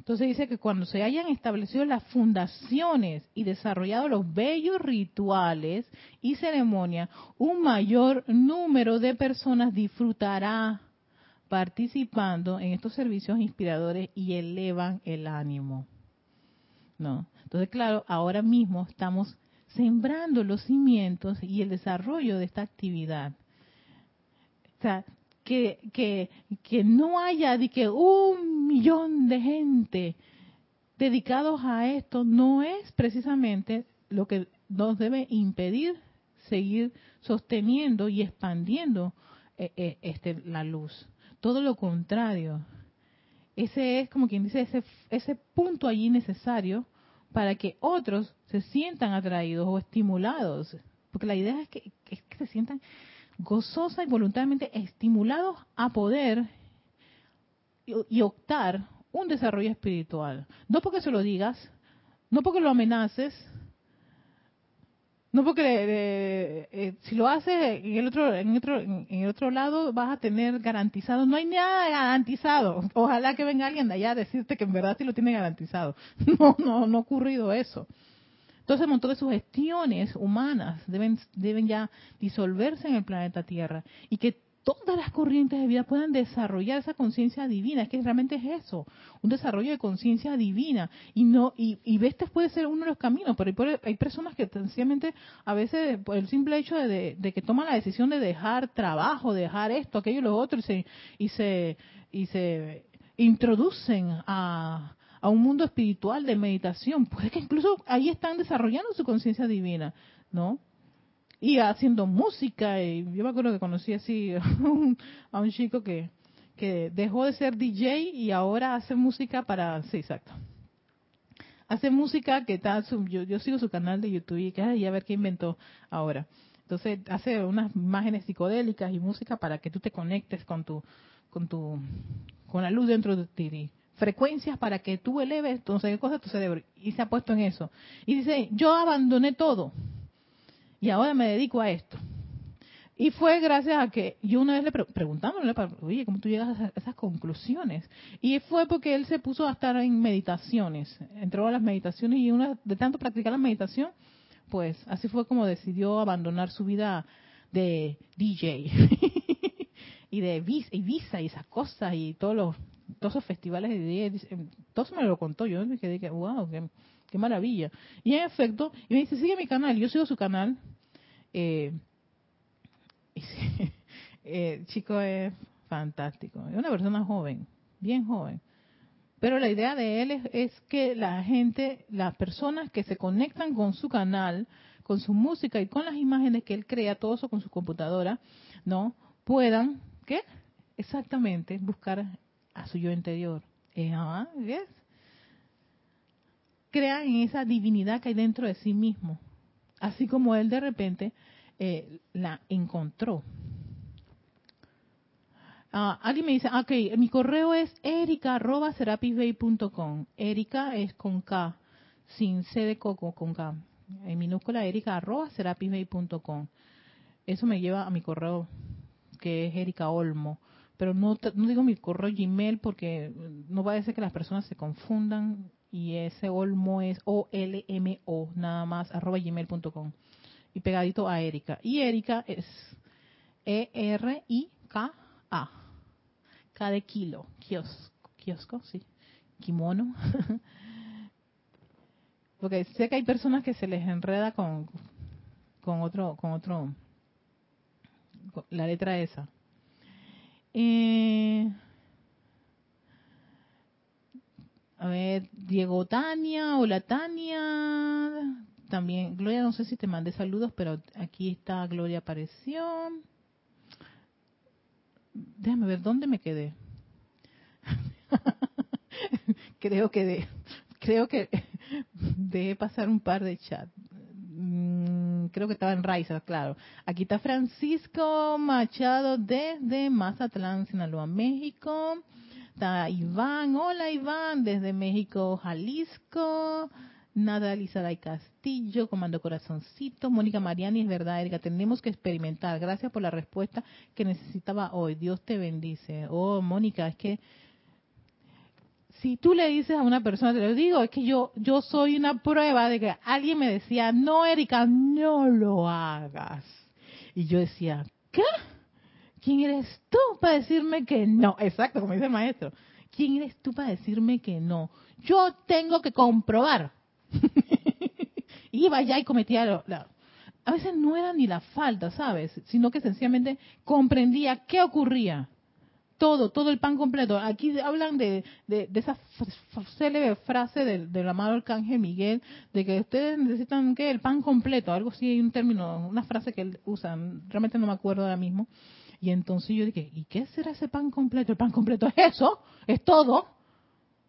Entonces dice que cuando se hayan establecido las fundaciones y desarrollado los bellos rituales y ceremonias, un mayor número de personas disfrutará participando en estos servicios inspiradores y elevan el ánimo. ¿No? Entonces, claro, ahora mismo estamos sembrando los cimientos y el desarrollo de esta actividad. O sea, que, que, que no haya de que un millón de gente dedicados a esto no es precisamente lo que nos debe impedir seguir sosteniendo y expandiendo eh, eh, este, la luz. Todo lo contrario. Ese es como quien dice ese, ese punto allí necesario para que otros se sientan atraídos o estimulados. Porque la idea es que, es que se sientan gozosa y voluntariamente estimulados a poder y, optar un desarrollo espiritual. No porque se lo digas, no porque lo amenaces, no porque eh, si lo haces en el otro en otro en el otro lado vas a tener garantizado, no hay nada garantizado. Ojalá que venga alguien de allá a decirte que en verdad sí lo tiene garantizado. No, no, no ha ocurrido eso. Entonces, un montón de sugestiones humanas deben, deben ya disolverse en el planeta Tierra y que todas las corrientes de vida puedan desarrollar esa conciencia divina, es que realmente es eso, un desarrollo de conciencia divina. Y no y, y este puede ser uno de los caminos, pero hay, personas que sencillamente a veces por el simple hecho de, que toman la decisión de dejar trabajo, dejar esto, aquello y lo otro y se y se y se introducen a a un mundo espiritual de meditación. Puede que incluso ahí están desarrollando su conciencia divina, ¿no? Y haciendo música. Y yo me acuerdo que conocí así a un, chico que, que dejó de ser DJ y ahora hace música para... Sí, exacto. Hace música que está... Yo, yo sigo su canal de YouTube y, que, a ver qué inventó ahora. Entonces hace unas imágenes psicodélicas y música para que tú te conectes con tu, con tu, con la luz dentro de ti frecuencias para que tú eleves entonces qué cosa tu cerebro. Y se ha puesto en eso. Y dice yo abandoné todo y ahora me dedico a esto. Y fue gracias a que yo una vez le preguntándole oye cómo tú llegas a esas conclusiones y fue porque él se puso a estar en meditaciones. Entró a las meditaciones y una de tanto practicar la meditación pues así fue como decidió abandonar su vida de DJ y de visa y esas cosas y todos los todos esos festivales de día, todo eso me lo contó, yo me quedé que, wow, qué, maravilla. Y en efecto, y me dice, sigue mi canal, yo sigo su canal. Eh, eh, chico es fantástico, es una persona joven, bien joven. Pero la idea de él es, es, que la gente, las personas que se conectan con su canal, con su música y con las imágenes que él crea, todo eso con su computadora, ¿no? Puedan, ¿qué? Exactamente, buscar a su yo interior. Eh, ah, Crean en esa divinidad que hay dentro de sí mismo. Así como él de repente eh, la encontró. Ah, alguien me dice, ok, mi correo es erica.serapisbay.com. Erika es con K, sin C de coco, con K. En minúscula, erica.serapisbay.com. Eso me lleva a mi correo, que es Erika Olmo pero no, no digo mi correo Gmail porque no va a ser que las personas se confundan y ese Olmo es O-L-M-O, nada más, arroba gmail.com. Y pegadito a Erika. Y Erika es E-R-I-K-A. K de kilo. Kiosco, kiosco, sí. Kimono. Porque sé que hay personas que se les enreda con, con otro, con otro, la letra esa. Eh, a ver, Diego Tania, hola Tania. También, Gloria, no sé si te mandé saludos, pero aquí está, Gloria apareció. Déjame ver, ¿dónde me quedé? creo que de, creo que dejé pasar un par de chats. Creo que estaba en Raiza, claro. Aquí está Francisco Machado desde Mazatlán, Sinaloa, México. Está Iván, hola Iván, desde México, Jalisco. Nada, Lizaray Castillo, Comando Corazoncito, Mónica Mariani, es verdad, Erika, tenemos que experimentar. Gracias por la respuesta que necesitaba hoy. Dios te bendice. Oh, Mónica, es que si tú le dices a una persona, te lo digo, es que yo, yo soy una prueba de que alguien me decía, no, Erika, no lo hagas. Y yo decía, ¿qué? ¿Quién eres tú para decirme que no? Exacto, como dice el maestro. ¿Quién eres tú para decirme que no? Yo tengo que comprobar. Iba allá y cometía lo, a veces no era ni la falta, ¿sabes? Sino que sencillamente comprendía qué ocurría todo, todo el pan completo. Aquí hablan de, esa célebre frase del, del, amado arcángel Miguel, de que ustedes necesitan ¿qué? el pan completo, algo así, hay un término, una frase que él usa, realmente no me acuerdo ahora mismo. Y entonces yo dije, ¿y qué será ese pan completo? El pan completo es eso, es todo,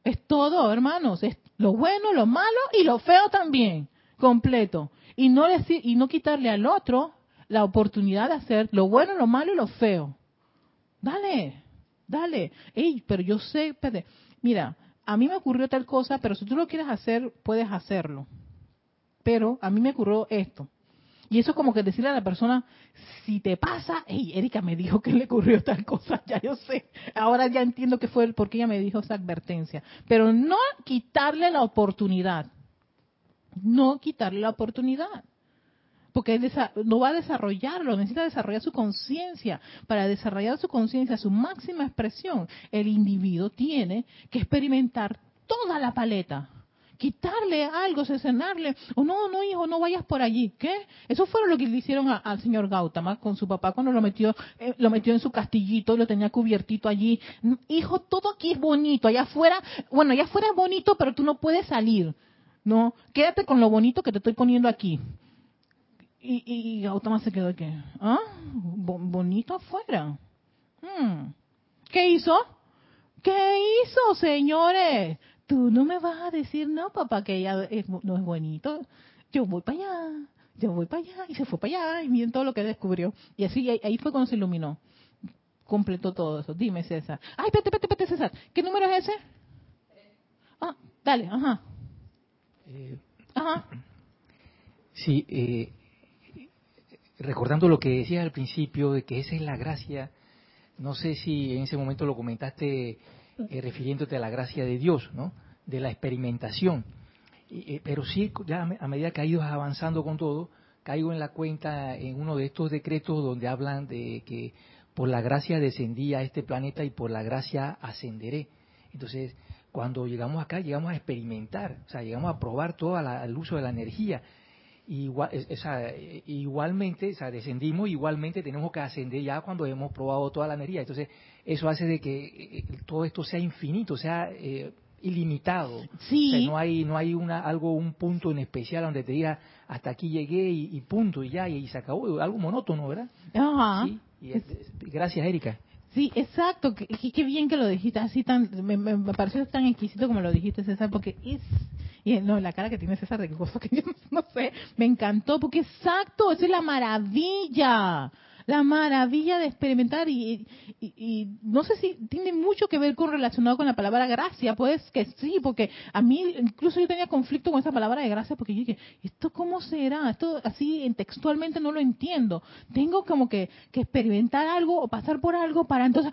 es todo, hermanos, es lo bueno, lo malo y lo feo también, completo. Y no, decir, y no quitarle al otro la oportunidad de hacer lo bueno, lo malo y lo feo. Dale, dale. Ey, pero yo sé, espérate, mira, a mí me ocurrió tal cosa, pero si tú lo quieres hacer, puedes hacerlo. Pero a mí me ocurrió esto. Y eso es como que decirle a la persona, si te pasa, hey, Erika me dijo que le ocurrió tal cosa, ya yo sé. Ahora ya entiendo que fue porque ella me dijo esa advertencia. Pero no quitarle la oportunidad. No quitarle la oportunidad porque no va a desarrollarlo, necesita desarrollar su conciencia. Para desarrollar su conciencia, su máxima expresión, el individuo tiene que experimentar toda la paleta. Quitarle algo, sesionarle, o no, no, hijo, no vayas por allí. ¿Qué? Eso fue lo que le hicieron al señor Gautama con su papá cuando lo metió, eh, lo metió en su castillito, lo tenía cubiertito allí. Hijo, todo aquí es bonito, allá afuera, bueno, allá afuera es bonito, pero tú no puedes salir. No, quédate con lo bonito que te estoy poniendo aquí. Y, y, Gautama se quedó que, ¿ah? bonito afuera. Hmm. ¿Qué hizo? ¿Qué hizo, señores? Tú no me vas a decir, no, papá, que ella no es bonito. Yo voy para allá, yo voy para allá, y se fue para allá, y miren todo lo que descubrió. Y así, ahí, fue cuando se iluminó. Completó todo eso. Dime, César. Ay, espérate, espérate, espérate, César. ¿Qué número es ese? Ah, dale, ajá. Eh, ajá. Sí, eh, recordando lo que decías al principio, de que esa es la gracia, no sé si en ese momento lo comentaste eh, refiriéndote a la gracia de Dios, ¿no? De la experimentación. Eh, pero sí, ya a medida que ha ido avanzando con todo, caigo en la cuenta en uno de estos decretos donde hablan de que por la gracia descendí a este planeta y por la gracia ascenderé. Entonces, cuando llegamos acá, llegamos a experimentar, o sea, llegamos a probar todo el uso de la energía Igual, igualmente, o sea, descendimos, igualmente tenemos que ascender ya cuando hemos probado toda la energía. Entonces, eso hace de que eh, todo esto sea infinito, sea eh, ilimitado. Sí. no hay, no hay una, algo, un punto en especial donde te diga hasta aquí llegué y, punto y ya, y, se acabó. Algo monótono, ¿verdad? Ajá. gracias, Erika. Sí, exacto. Qué, bien que lo dijiste así tan, me, me, pareció tan exquisito como lo dijiste, César, porque es, y no, la cara que tiene César de que yo no sé, me encantó, porque exacto, esa es la maravilla. La maravilla de experimentar y, y, no sé si tiene mucho que ver con relacionado con la palabra gracia, pues que sí, porque a mí incluso yo tenía conflicto con esa palabra de gracia porque yo dije, ¿esto cómo será? Esto así en textualmente no lo entiendo. Tengo como que, que experimentar algo o pasar por algo para entonces,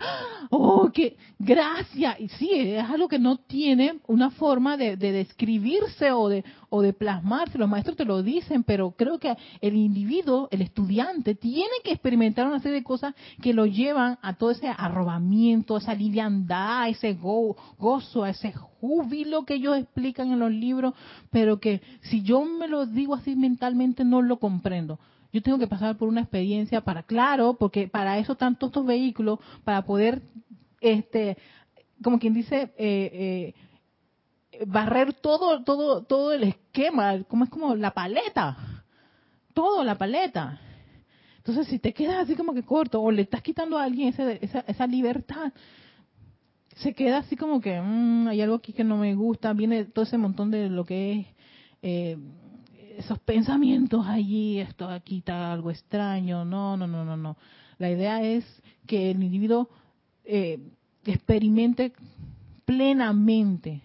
¡oh, qué gracia! Y sí, es algo que no tiene una forma de, de describirse o de, o de plasmarse, los maestros te lo dicen, pero creo que el individuo, el estudiante, tiene que experimentar una serie de cosas que lo llevan a todo ese arrobamiento, esa liviandad, ese gozo, ese júbilo que ellos explican en los libros, pero que si yo me lo digo así mentalmente no lo comprendo. Yo tengo que pasar por una experiencia para, claro, porque para eso están todos estos vehículos, para poder, este, como quien dice, eh, eh, barrer todo, todo, todo el esquema, como es como la paleta, todo la paleta. Entonces, si te quedas así como que corto o le estás quitando a alguien esa, esa libertad, se queda así como que mm, hay algo aquí que no me gusta, viene todo ese montón de lo que es eh, esos pensamientos allí, esto aquí está algo extraño, no, no, no, no, no. La idea es que el individuo eh, experimente plenamente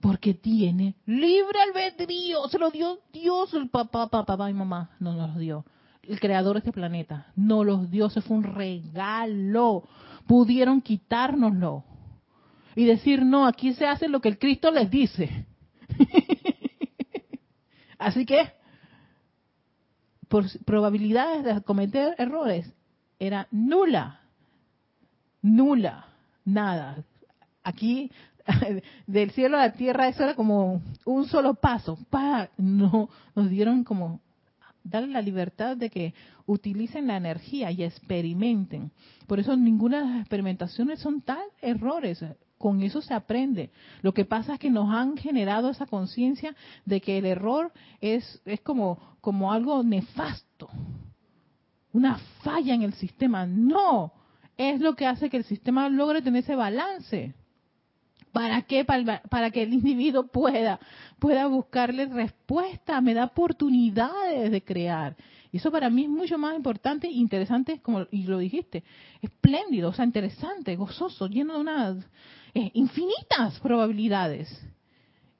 porque tiene libre albedrío, se lo dio Dios, el papá, papá, papá y mamá, no nos lo dio el creador de este planeta. No los dioses fue un regalo. Pudieron quitárnoslo y decir, no, aquí se hace lo que el Cristo les dice. Así que, por probabilidades de cometer errores, era nula. Nula. Nada. Aquí, del cielo a la tierra, eso era como un solo paso. Pa, no, nos dieron como darle la libertad de que utilicen la energía y experimenten. Por eso ninguna de las experimentaciones son tal errores. Con eso se aprende. Lo que pasa es que nos han generado esa conciencia de que el error es, es como, como algo nefasto, una falla en el sistema. No, es lo que hace que el sistema logre tener ese balance. ¿Para qué? Para, que el individuo pueda, pueda buscarle respuesta, me da oportunidades de crear. Y eso para mí es mucho más importante interesante, como y lo dijiste, espléndido, o sea, interesante, gozoso, lleno de unas eh, infinitas probabilidades.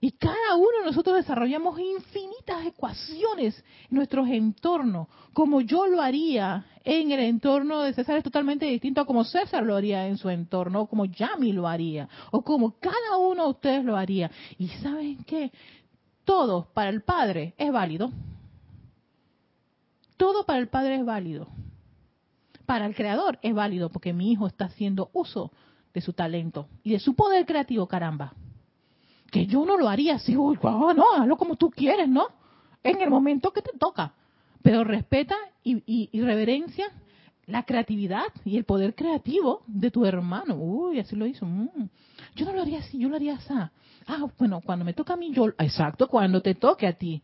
Y cada uno de nosotros desarrollamos infinitas ecuaciones en nuestros entornos, como yo lo haría en el entorno de César es totalmente distinto a como César lo haría en su entorno, o como Yami lo haría, o como cada uno de ustedes lo haría. Y saben qué, todo para el Padre es válido. Todo para el Padre es válido. Para el Creador es válido, porque mi hijo está haciendo uso de su talento y de su poder creativo, caramba que yo no lo haría así, uy, no, hazlo como tú quieres, ¿no? En el momento que te toca. Pero respeta y, reverencia la creatividad y el poder creativo de tu hermano. Uy, así lo hizo. Mm. Yo no lo haría así, yo lo haría así. Ah, bueno, cuando me toca a mí, yo, exacto, cuando te toque a ti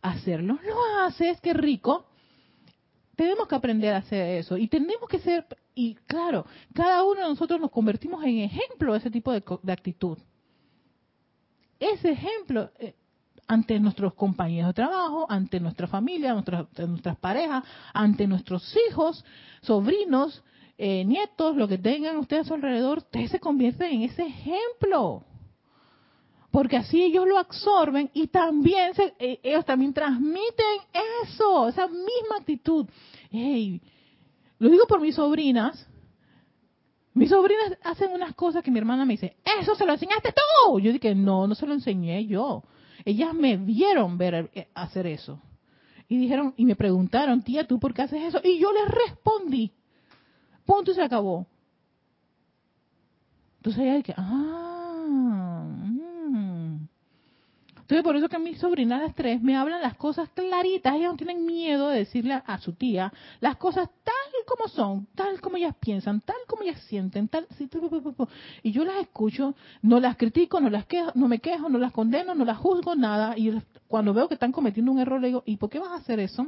hacerlo, lo haces, qué rico. Tenemos que aprender a hacer eso y tenemos que ser, y claro, cada uno de nosotros nos convertimos en ejemplo de ese tipo de actitud ese ejemplo eh, ante nuestros compañeros de trabajo, ante nuestra familia, nuestras, nuestras parejas, ante nuestros hijos, sobrinos, eh, nietos, lo que tengan ustedes a su alrededor, ustedes se convierten en ese ejemplo. Porque así ellos lo absorben y también se, eh, ellos también transmiten eso, esa misma actitud. Hey, lo digo por mis sobrinas, mis sobrinas hacen unas cosas que mi hermana me dice, eso se lo enseñaste tú. Yo dije, no, no se lo enseñé yo. Ellas me vieron ver eh, hacer eso. Y dijeron, y me preguntaron, tía, ¿tú por qué haces eso? Y yo les respondí. Punto y se acabó. Entonces ella dije, ah, mm". Entonces por eso que mis sobrinas las tres me hablan las cosas claritas, ellas no tienen miedo de decirle a su tía las cosas tal como son, tal como ellas piensan, tal como ellas sienten, tal, y yo las escucho, no las critico, no las quejo, no me quejo, no las condeno, no las juzgo, nada, y cuando veo que están cometiendo un error le digo, ¿y por qué vas a hacer eso?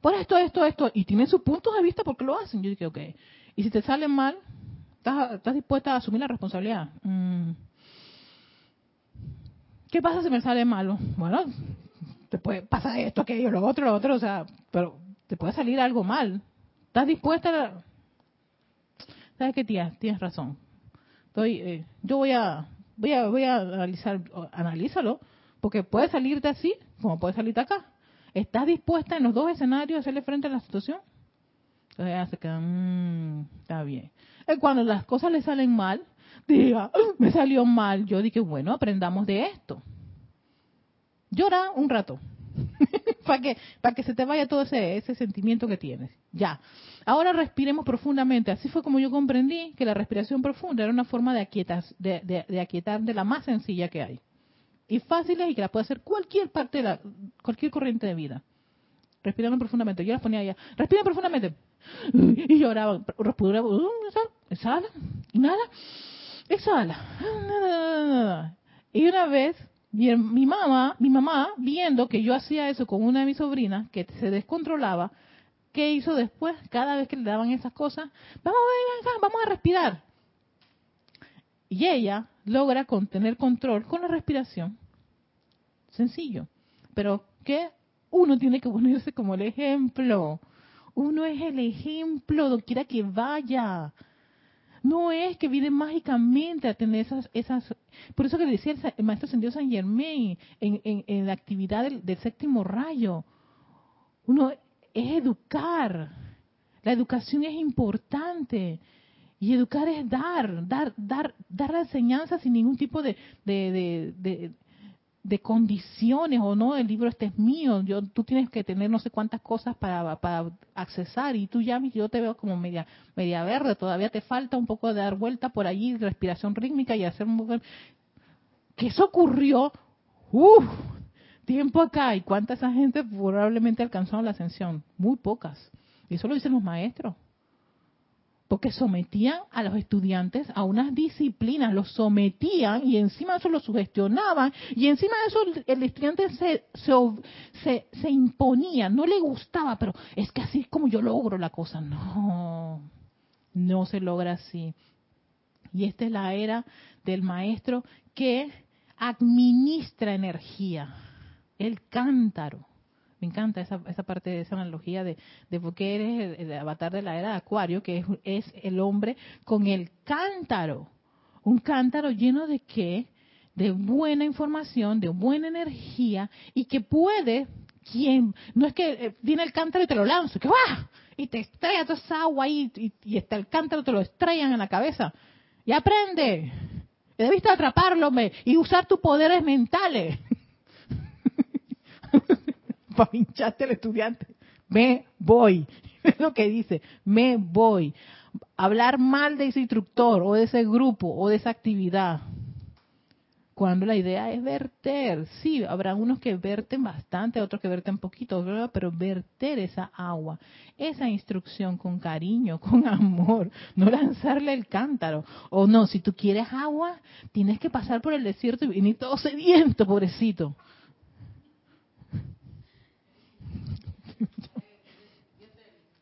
Por esto, esto, esto, y tienen sus puntos de vista porque lo hacen. Yo dije, ok, y si te sale mal, ¿estás, dispuesta a asumir la responsabilidad? Mm. ¿Qué pasa si me sale malo? Bueno, te puede pasar esto, aquello, lo otro, lo otro, o sea, pero te puede salir algo mal. ¿Estás dispuesta a... ¿Sabes qué, tía? Tienes razón. Estoy, eh, yo voy a, voy a, voy a analizar, analízalo, porque puede salirte así, como puede salirte acá. ¿Estás dispuesta en los dos escenarios a hacerle frente a la situación? Entonces se queda, mmm, está bien. Y cuando las cosas le salen mal, diga, me salió mal. Yo dije, bueno, aprendamos de esto. Llora un rato. para que para que se te vaya todo ese, ese sentimiento que tienes. Ya. Ahora respiremos profundamente. Así fue como yo comprendí que la respiración profunda era una forma de, aquietas, de, de, de aquietar de la más sencilla que hay. Y fácil y que la puede hacer cualquier parte de la, cualquier corriente de vida. Respirando profundamente. Yo las ponía allá. Respira profundamente. Y lloraba. Respiraba. Exhala. Inhala. Exhala. Y una vez mi, mamá, mi mamá, viendo que yo hacía eso con una de mis sobrinas, que se descontrolaba, ¿qué hizo después? Cada vez que le daban esas cosas, vamos, vamos a respirar. Y ella logra tener control con la respiración. Sencillo. Pero que uno tiene que ponerse como el ejemplo. Uno es el ejemplo, doquiera que vaya. No es que viene mágicamente a tener esas, esas por eso que decía el, maestro Sendido San Germain en, en, la actividad del, del, séptimo rayo. Uno es educar. La educación es importante. Y educar es dar, dar, dar, dar la enseñanza sin ningún tipo de, de, de condiciones o no, el libro este es mío, yo, tú tienes que tener no sé cuántas cosas para, para accesar y tú ya, yo te veo como media, media verde, todavía te falta un poco de dar vuelta por allí, respiración rítmica y hacer un que eso ocurrió, uff, tiempo acá y cuánta esa gente probablemente alcanzó la ascensión, muy pocas, y eso lo dicen los maestros porque sometían a los estudiantes a unas disciplinas, los sometían y encima de eso los sugestionaban y encima de eso el estudiante se, se, se, imponía, no le gustaba, pero es que así es como yo logro la cosa. No, no se logra así. Y esta es la era del maestro que administra energía, el cántaro. Me encanta esa, esa parte de esa analogía de, de por qué eres el, avatar de la era de Acuario, que es, es el hombre con el cántaro. Un cántaro lleno de qué? De buena información, de buena energía y que puede, quien, no es que eh, viene el cántaro y te lo lanzo, que va, y te estrella toda esa agua ahí y, y, el cántaro, te lo estrellan en la cabeza. Y aprende. Debiste atraparlo y usar tus poderes mentales. Para pincharte al estudiante. Me voy. Es lo que dice, me voy. Hablar mal de ese instructor o de ese grupo o de esa actividad. Cuando la idea es verter, sí, habrá unos que verten bastante, otros que verten poquito, pero verter esa agua, esa instrucción con cariño, con amor, no lanzarle el cántaro. O no, si tú quieres agua, tienes que pasar por el desierto y venir todo sediento, pobrecito.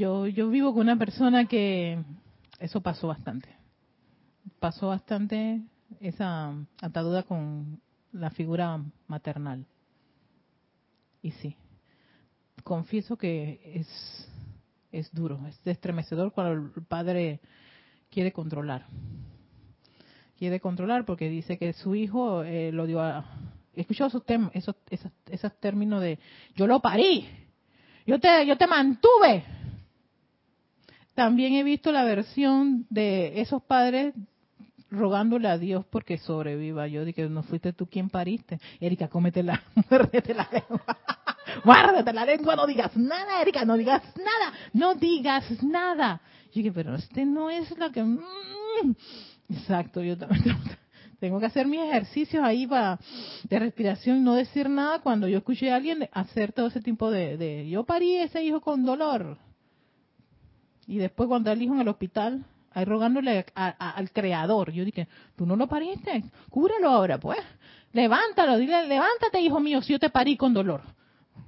Yo, yo vivo con una persona que eso pasó bastante. Pasó bastante esa atadura con la figura maternal. Y sí, confieso que es, es duro, es estremecedor cuando el padre quiere controlar. Quiere controlar porque dice que su hijo eh, lo dio a... He escuchado esos, esos, esos, esos términos de, yo lo parí, yo te, yo te mantuve, también he visto la versión de esos padres rogándole a Dios porque sobreviva. Yo dije, no fuiste tú quien pariste. Erika, cómete la, muérdete la lengua. Muérdete la lengua, no digas nada, Erika, no digas nada, no digas nada. Yo dije, pero este no es la que... Mm". Exacto, yo también tengo que hacer mis ejercicios ahí para de respiración y no decir nada cuando yo escuché a alguien hacer todo ese tipo de, de yo parí ese hijo con dolor. Y después cuando el hijo en el hospital, ahí rogándole al creador, yo dije, tú no lo pariste, cúralo ahora, pues. Levántalo, dile, levántate, hijo mío, si yo te parí con dolor.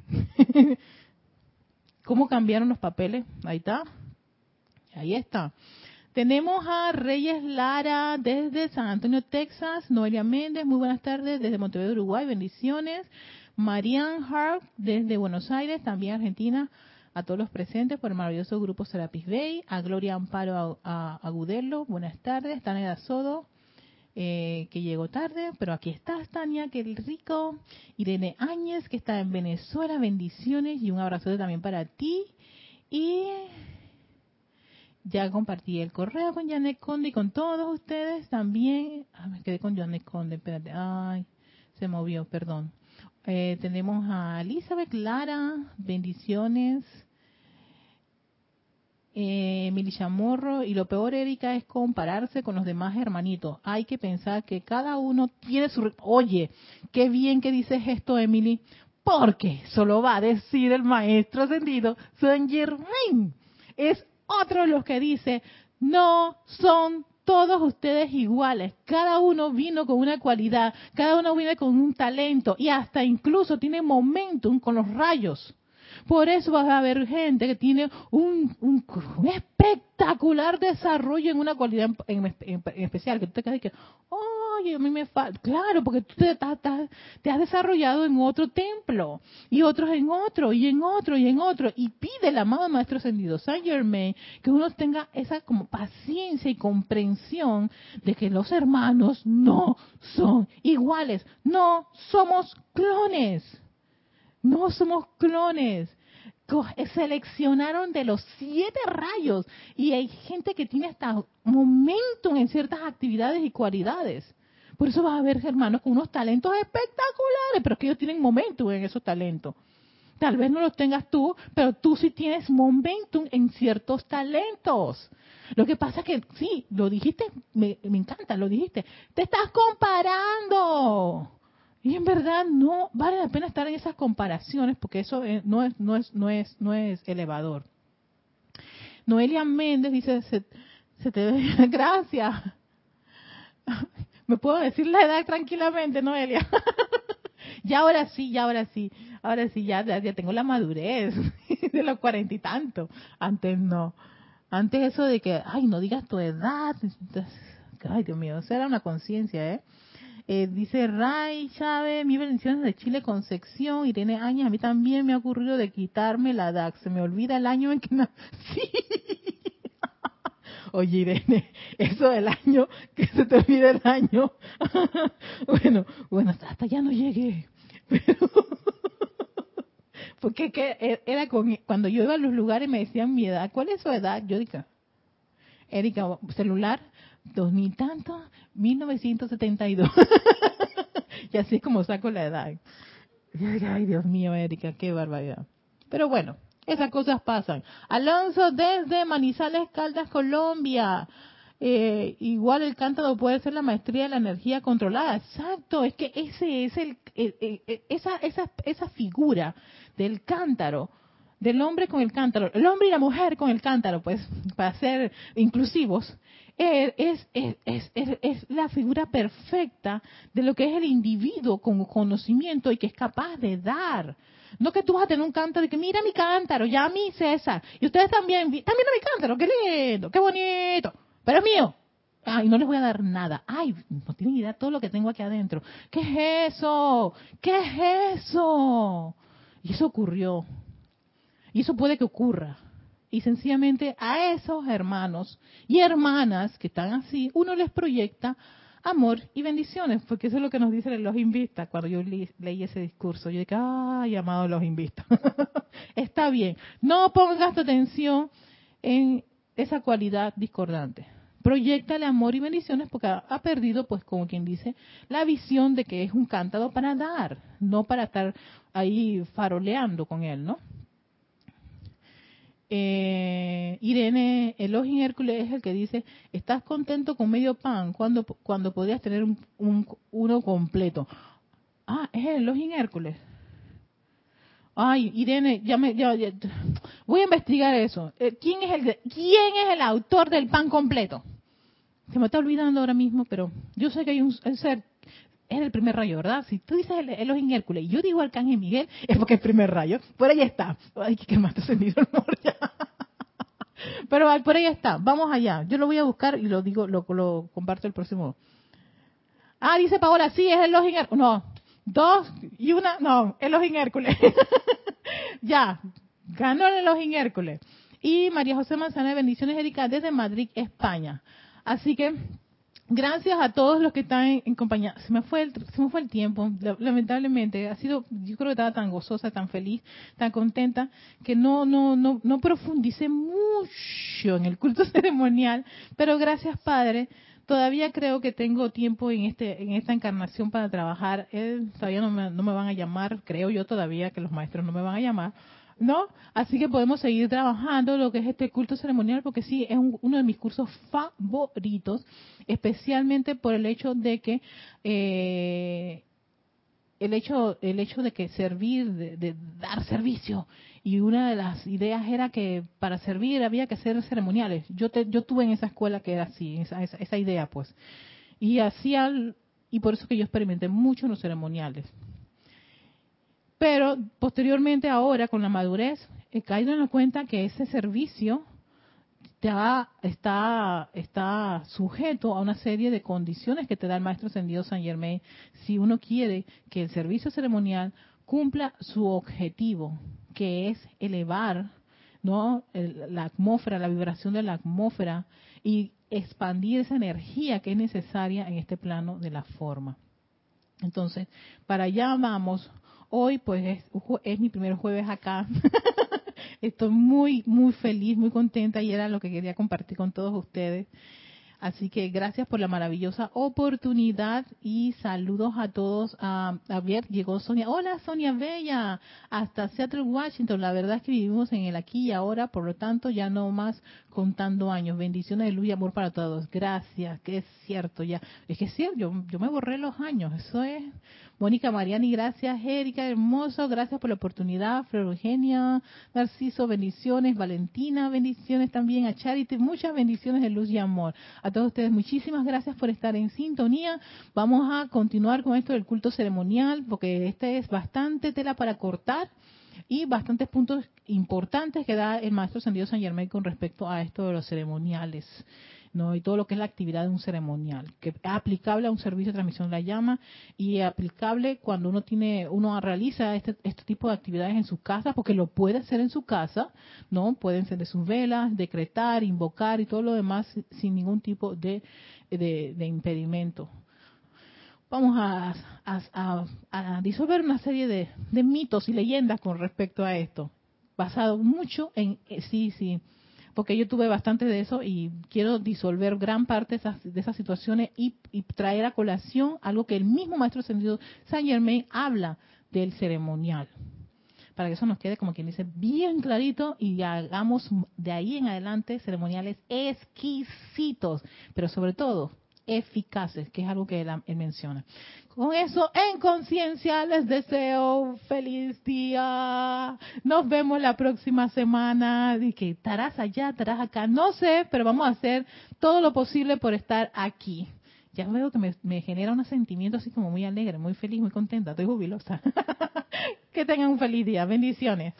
¿Cómo cambiaron los papeles? Ahí está. Ahí está. Tenemos a Reyes Lara desde San Antonio, Texas. Noelia Méndez, muy buenas tardes desde Montevideo, Uruguay. Bendiciones. Marianne Hart desde Buenos Aires, también Argentina. A todos los presentes por el maravilloso grupo Serapis Bay. A Gloria Amparo Agudelo, buenas tardes. Tania Sodo, eh, que llegó tarde, pero aquí estás, Tania, que el rico. Irene Áñez, que está en Venezuela, bendiciones y un abrazo también para ti. Y ya compartí el correo con Janet Conde y con todos ustedes también. Ah, me quedé con Janet Conde, espérate. Ay, se movió, perdón. Eh, tenemos a Elizabeth Lara, bendiciones. Eh, Emily Chamorro, y lo peor, Erika, es compararse con los demás hermanitos. Hay que pensar que cada uno tiene su... Oye, qué bien que dices esto, Emily, porque solo va a decir el maestro ascendido Saint Germain. Es otro los que dice, no son todos ustedes iguales. Cada uno vino con una cualidad, cada uno viene con un talento y hasta incluso tiene momentum con los rayos. Por eso vas a haber gente que tiene un, un, espectacular desarrollo en una cualidad en, especial, que tú te quedas que, a mí me falta, claro, porque tú te, te, has desarrollado en otro templo, y otros en otro, y en otro, y en otro, y pide el amado Maestro Ascendido Saint Germain que uno tenga esa como paciencia y comprensión de que los hermanos no son iguales, no somos clones. No somos clones. Seleccionaron de los siete rayos y hay gente que tiene hasta momento en ciertas actividades y cualidades. Por eso vas a ver hermanos con unos talentos espectaculares, pero que ellos tienen momentum en esos talentos. Tal vez no los tengas tú, pero tú sí tienes momentum en ciertos talentos. Lo que pasa es que, sí, lo dijiste, me, encanta, lo dijiste, te estás comparando. Y en verdad no vale la pena estar en esas comparaciones porque eso no es no es no es no es elevador. Noelia Méndez dice se, te ve gracias. Me puedo decir la edad tranquilamente, Noelia. ya ahora sí, ya ahora sí, ahora sí ya, ya tengo la madurez de los cuarenta y tanto. Antes no. Antes eso de que, ay, no digas tu edad. Ay, Dios mío, eso era una conciencia, ¿eh? Eh, dice Ray Chávez, mi bendiciones de Chile Concepción, Irene Áñez, a mí también me ha ocurrido de quitarme la DAX, se me olvida el año en que nací. Oye Irene, eso del año, que se te olvide el año. bueno, bueno, hasta ya no llegué. porque que e, era con, cuando yo iba a los lugares me decían mi edad, ¿cuál es su edad? Yo dije, Erika, celular, dos mil tanto, 1972. y así es como saco la edad. Ay, Dios mío, Erika, qué barbaridad. Pero bueno, esas cosas pasan. Alonso desde Manizales, Caldas, Colombia. Eh, igual el cántaro puede ser la maestría de la energía controlada. Exacto, es que ese es el, esa, esa, esa figura del cántaro, del hombre con el cántaro, el hombre y la mujer con el cántaro, pues, para ser inclusivos, es, es, es, la figura perfecta de lo que es el individuo con conocimiento y que es capaz de dar. No que tú vas a tener un cántaro y que mira mi cántaro, ya mí César, y ustedes también, también a mi cántaro, qué lindo, qué bonito, pero es mío. Ay, no les voy a dar nada. Ay, no tienen idea de todo lo que tengo aquí adentro. ¿Qué es eso? ¿Qué es eso? Y eso ocurrió. Y eso puede que ocurra y sencillamente a esos hermanos y hermanas que están así, uno les proyecta amor y bendiciones, porque eso es lo que nos dice los invistas cuando yo leí ese discurso. Yo dije, ay, amado los invistas. Está bien, no pongas tu atención en esa cualidad discordante. Proyectale amor y bendiciones porque ha, perdido, pues como quien dice, la visión de que es un cántaro para dar, no para estar ahí faroleando con él, ¿no? Eh, Irene Elohim Hércules es el que dice, ¿estás contento con medio pan cuando, cuando podrías tener un, uno completo? Ah, es el Elohim Hércules. Ay, Irene, ya me, ya, voy a investigar eso. Eh, ¿Quién es el, quién es el autor del pan completo? Se me está olvidando ahora mismo, pero yo sé que hay un ser es el primer rayo, ¿verdad? Si tú dices el, Elohim Hércules y yo digo Arcángel Miguel, es porque es el primer rayo. Por ahí está. Ay, que más te sentido el ya. Pero por ahí está. Vamos allá. Yo lo voy a buscar y lo digo, lo, lo comparto el próximo. Ah, dice Paola, sí, es el Elohim Hércules. No, dos y una, no, Elohim Hércules. ya, ganó el Elohim Hércules. Y María José Manzana, bendiciones, Erika, desde Madrid, España. Así que gracias a todos los que están en, compañía. Se me fue el, se me fue el tiempo, lamentablemente. Ha sido, yo creo que estaba tan gozosa, tan feliz, tan contenta que no, no, no, no profundicé mucho en el culto ceremonial. Pero gracias, Padre. Todavía creo que tengo tiempo en este, en esta encarnación para trabajar. todavía no me, no me van a llamar, creo yo todavía que los maestros no me van a llamar ¿no? Así que podemos seguir trabajando lo que es este culto ceremonial, porque sí, es uno de mis cursos favoritos, especialmente por el hecho de que eh, el hecho el hecho de que servir, de, dar servicio, y una de las ideas era que para servir había que hacer ceremoniales. Yo te, yo tuve en esa escuela que era así, esa, esa, esa idea, pues, y hacía y por eso que yo experimenté mucho en los ceremoniales. Pero posteriormente ahora con la madurez he caído en la cuenta que ese servicio está, sujeto a una serie de condiciones que te da el Maestro Ascendido San Germain si uno quiere que el servicio ceremonial cumpla su objetivo, que es elevar la atmósfera, la vibración de la atmósfera y expandir esa energía que es necesaria en este plano de la forma. Entonces, para allá vamos Hoy pues es, mi primer jueves acá. Estoy muy, muy feliz, muy contenta y era lo que quería compartir con todos ustedes. Así que gracias por la maravillosa oportunidad y saludos a todos. a ver, llegó Sonia. Hola Sonia Bella, hasta Seattle, Washington. La verdad es que vivimos en el aquí y ahora, por lo tanto ya no más contando años. Bendiciones de luz y amor para todos. Gracias, que es cierto ya. Es que es cierto, yo, yo me borré los años. Eso es Mónica Mariani, gracias. Erika, hermoso, gracias por la oportunidad. Flor Eugenia, Narciso, bendiciones. Valentina, bendiciones también. A Charity, muchas bendiciones de luz y amor. A todos ustedes, muchísimas gracias por estar en sintonía. Vamos a continuar con esto del culto ceremonial, porque este es bastante tela para cortar y bastantes puntos importantes que da el maestro Sandido San Germán con respecto a esto de los ceremoniales. ¿No? y todo lo que es la actividad de un ceremonial, que es aplicable a un servicio de transmisión de la llama y aplicable cuando uno tiene, uno realiza este, este tipo de actividades en su casa, porque lo puede hacer en su casa, ¿no? Puede encender sus velas, decretar, invocar y todo lo demás sin ningún tipo de, de, impedimento. Vamos a, a, disolver una serie de, de mitos y leyendas con respecto a esto, basado mucho en, eh, sí, sí, porque yo tuve bastante de eso y quiero disolver gran parte de esas, situaciones y, traer a colación algo que el mismo Maestro Ascendido Saint Germain habla del ceremonial. Para que eso nos quede, como quien dice, bien clarito y hagamos de ahí en adelante ceremoniales exquisitos, pero sobre todo eficaces, que es algo que él, menciona. Con eso en conciencia les deseo feliz día. Nos vemos la próxima semana. Y que estarás allá, estarás acá. No sé, pero vamos a hacer todo lo posible por estar aquí. Ya veo que me, me genera un sentimiento así como muy alegre, muy feliz, muy contenta. Estoy jubilosa. que tengan un feliz día. Bendiciones.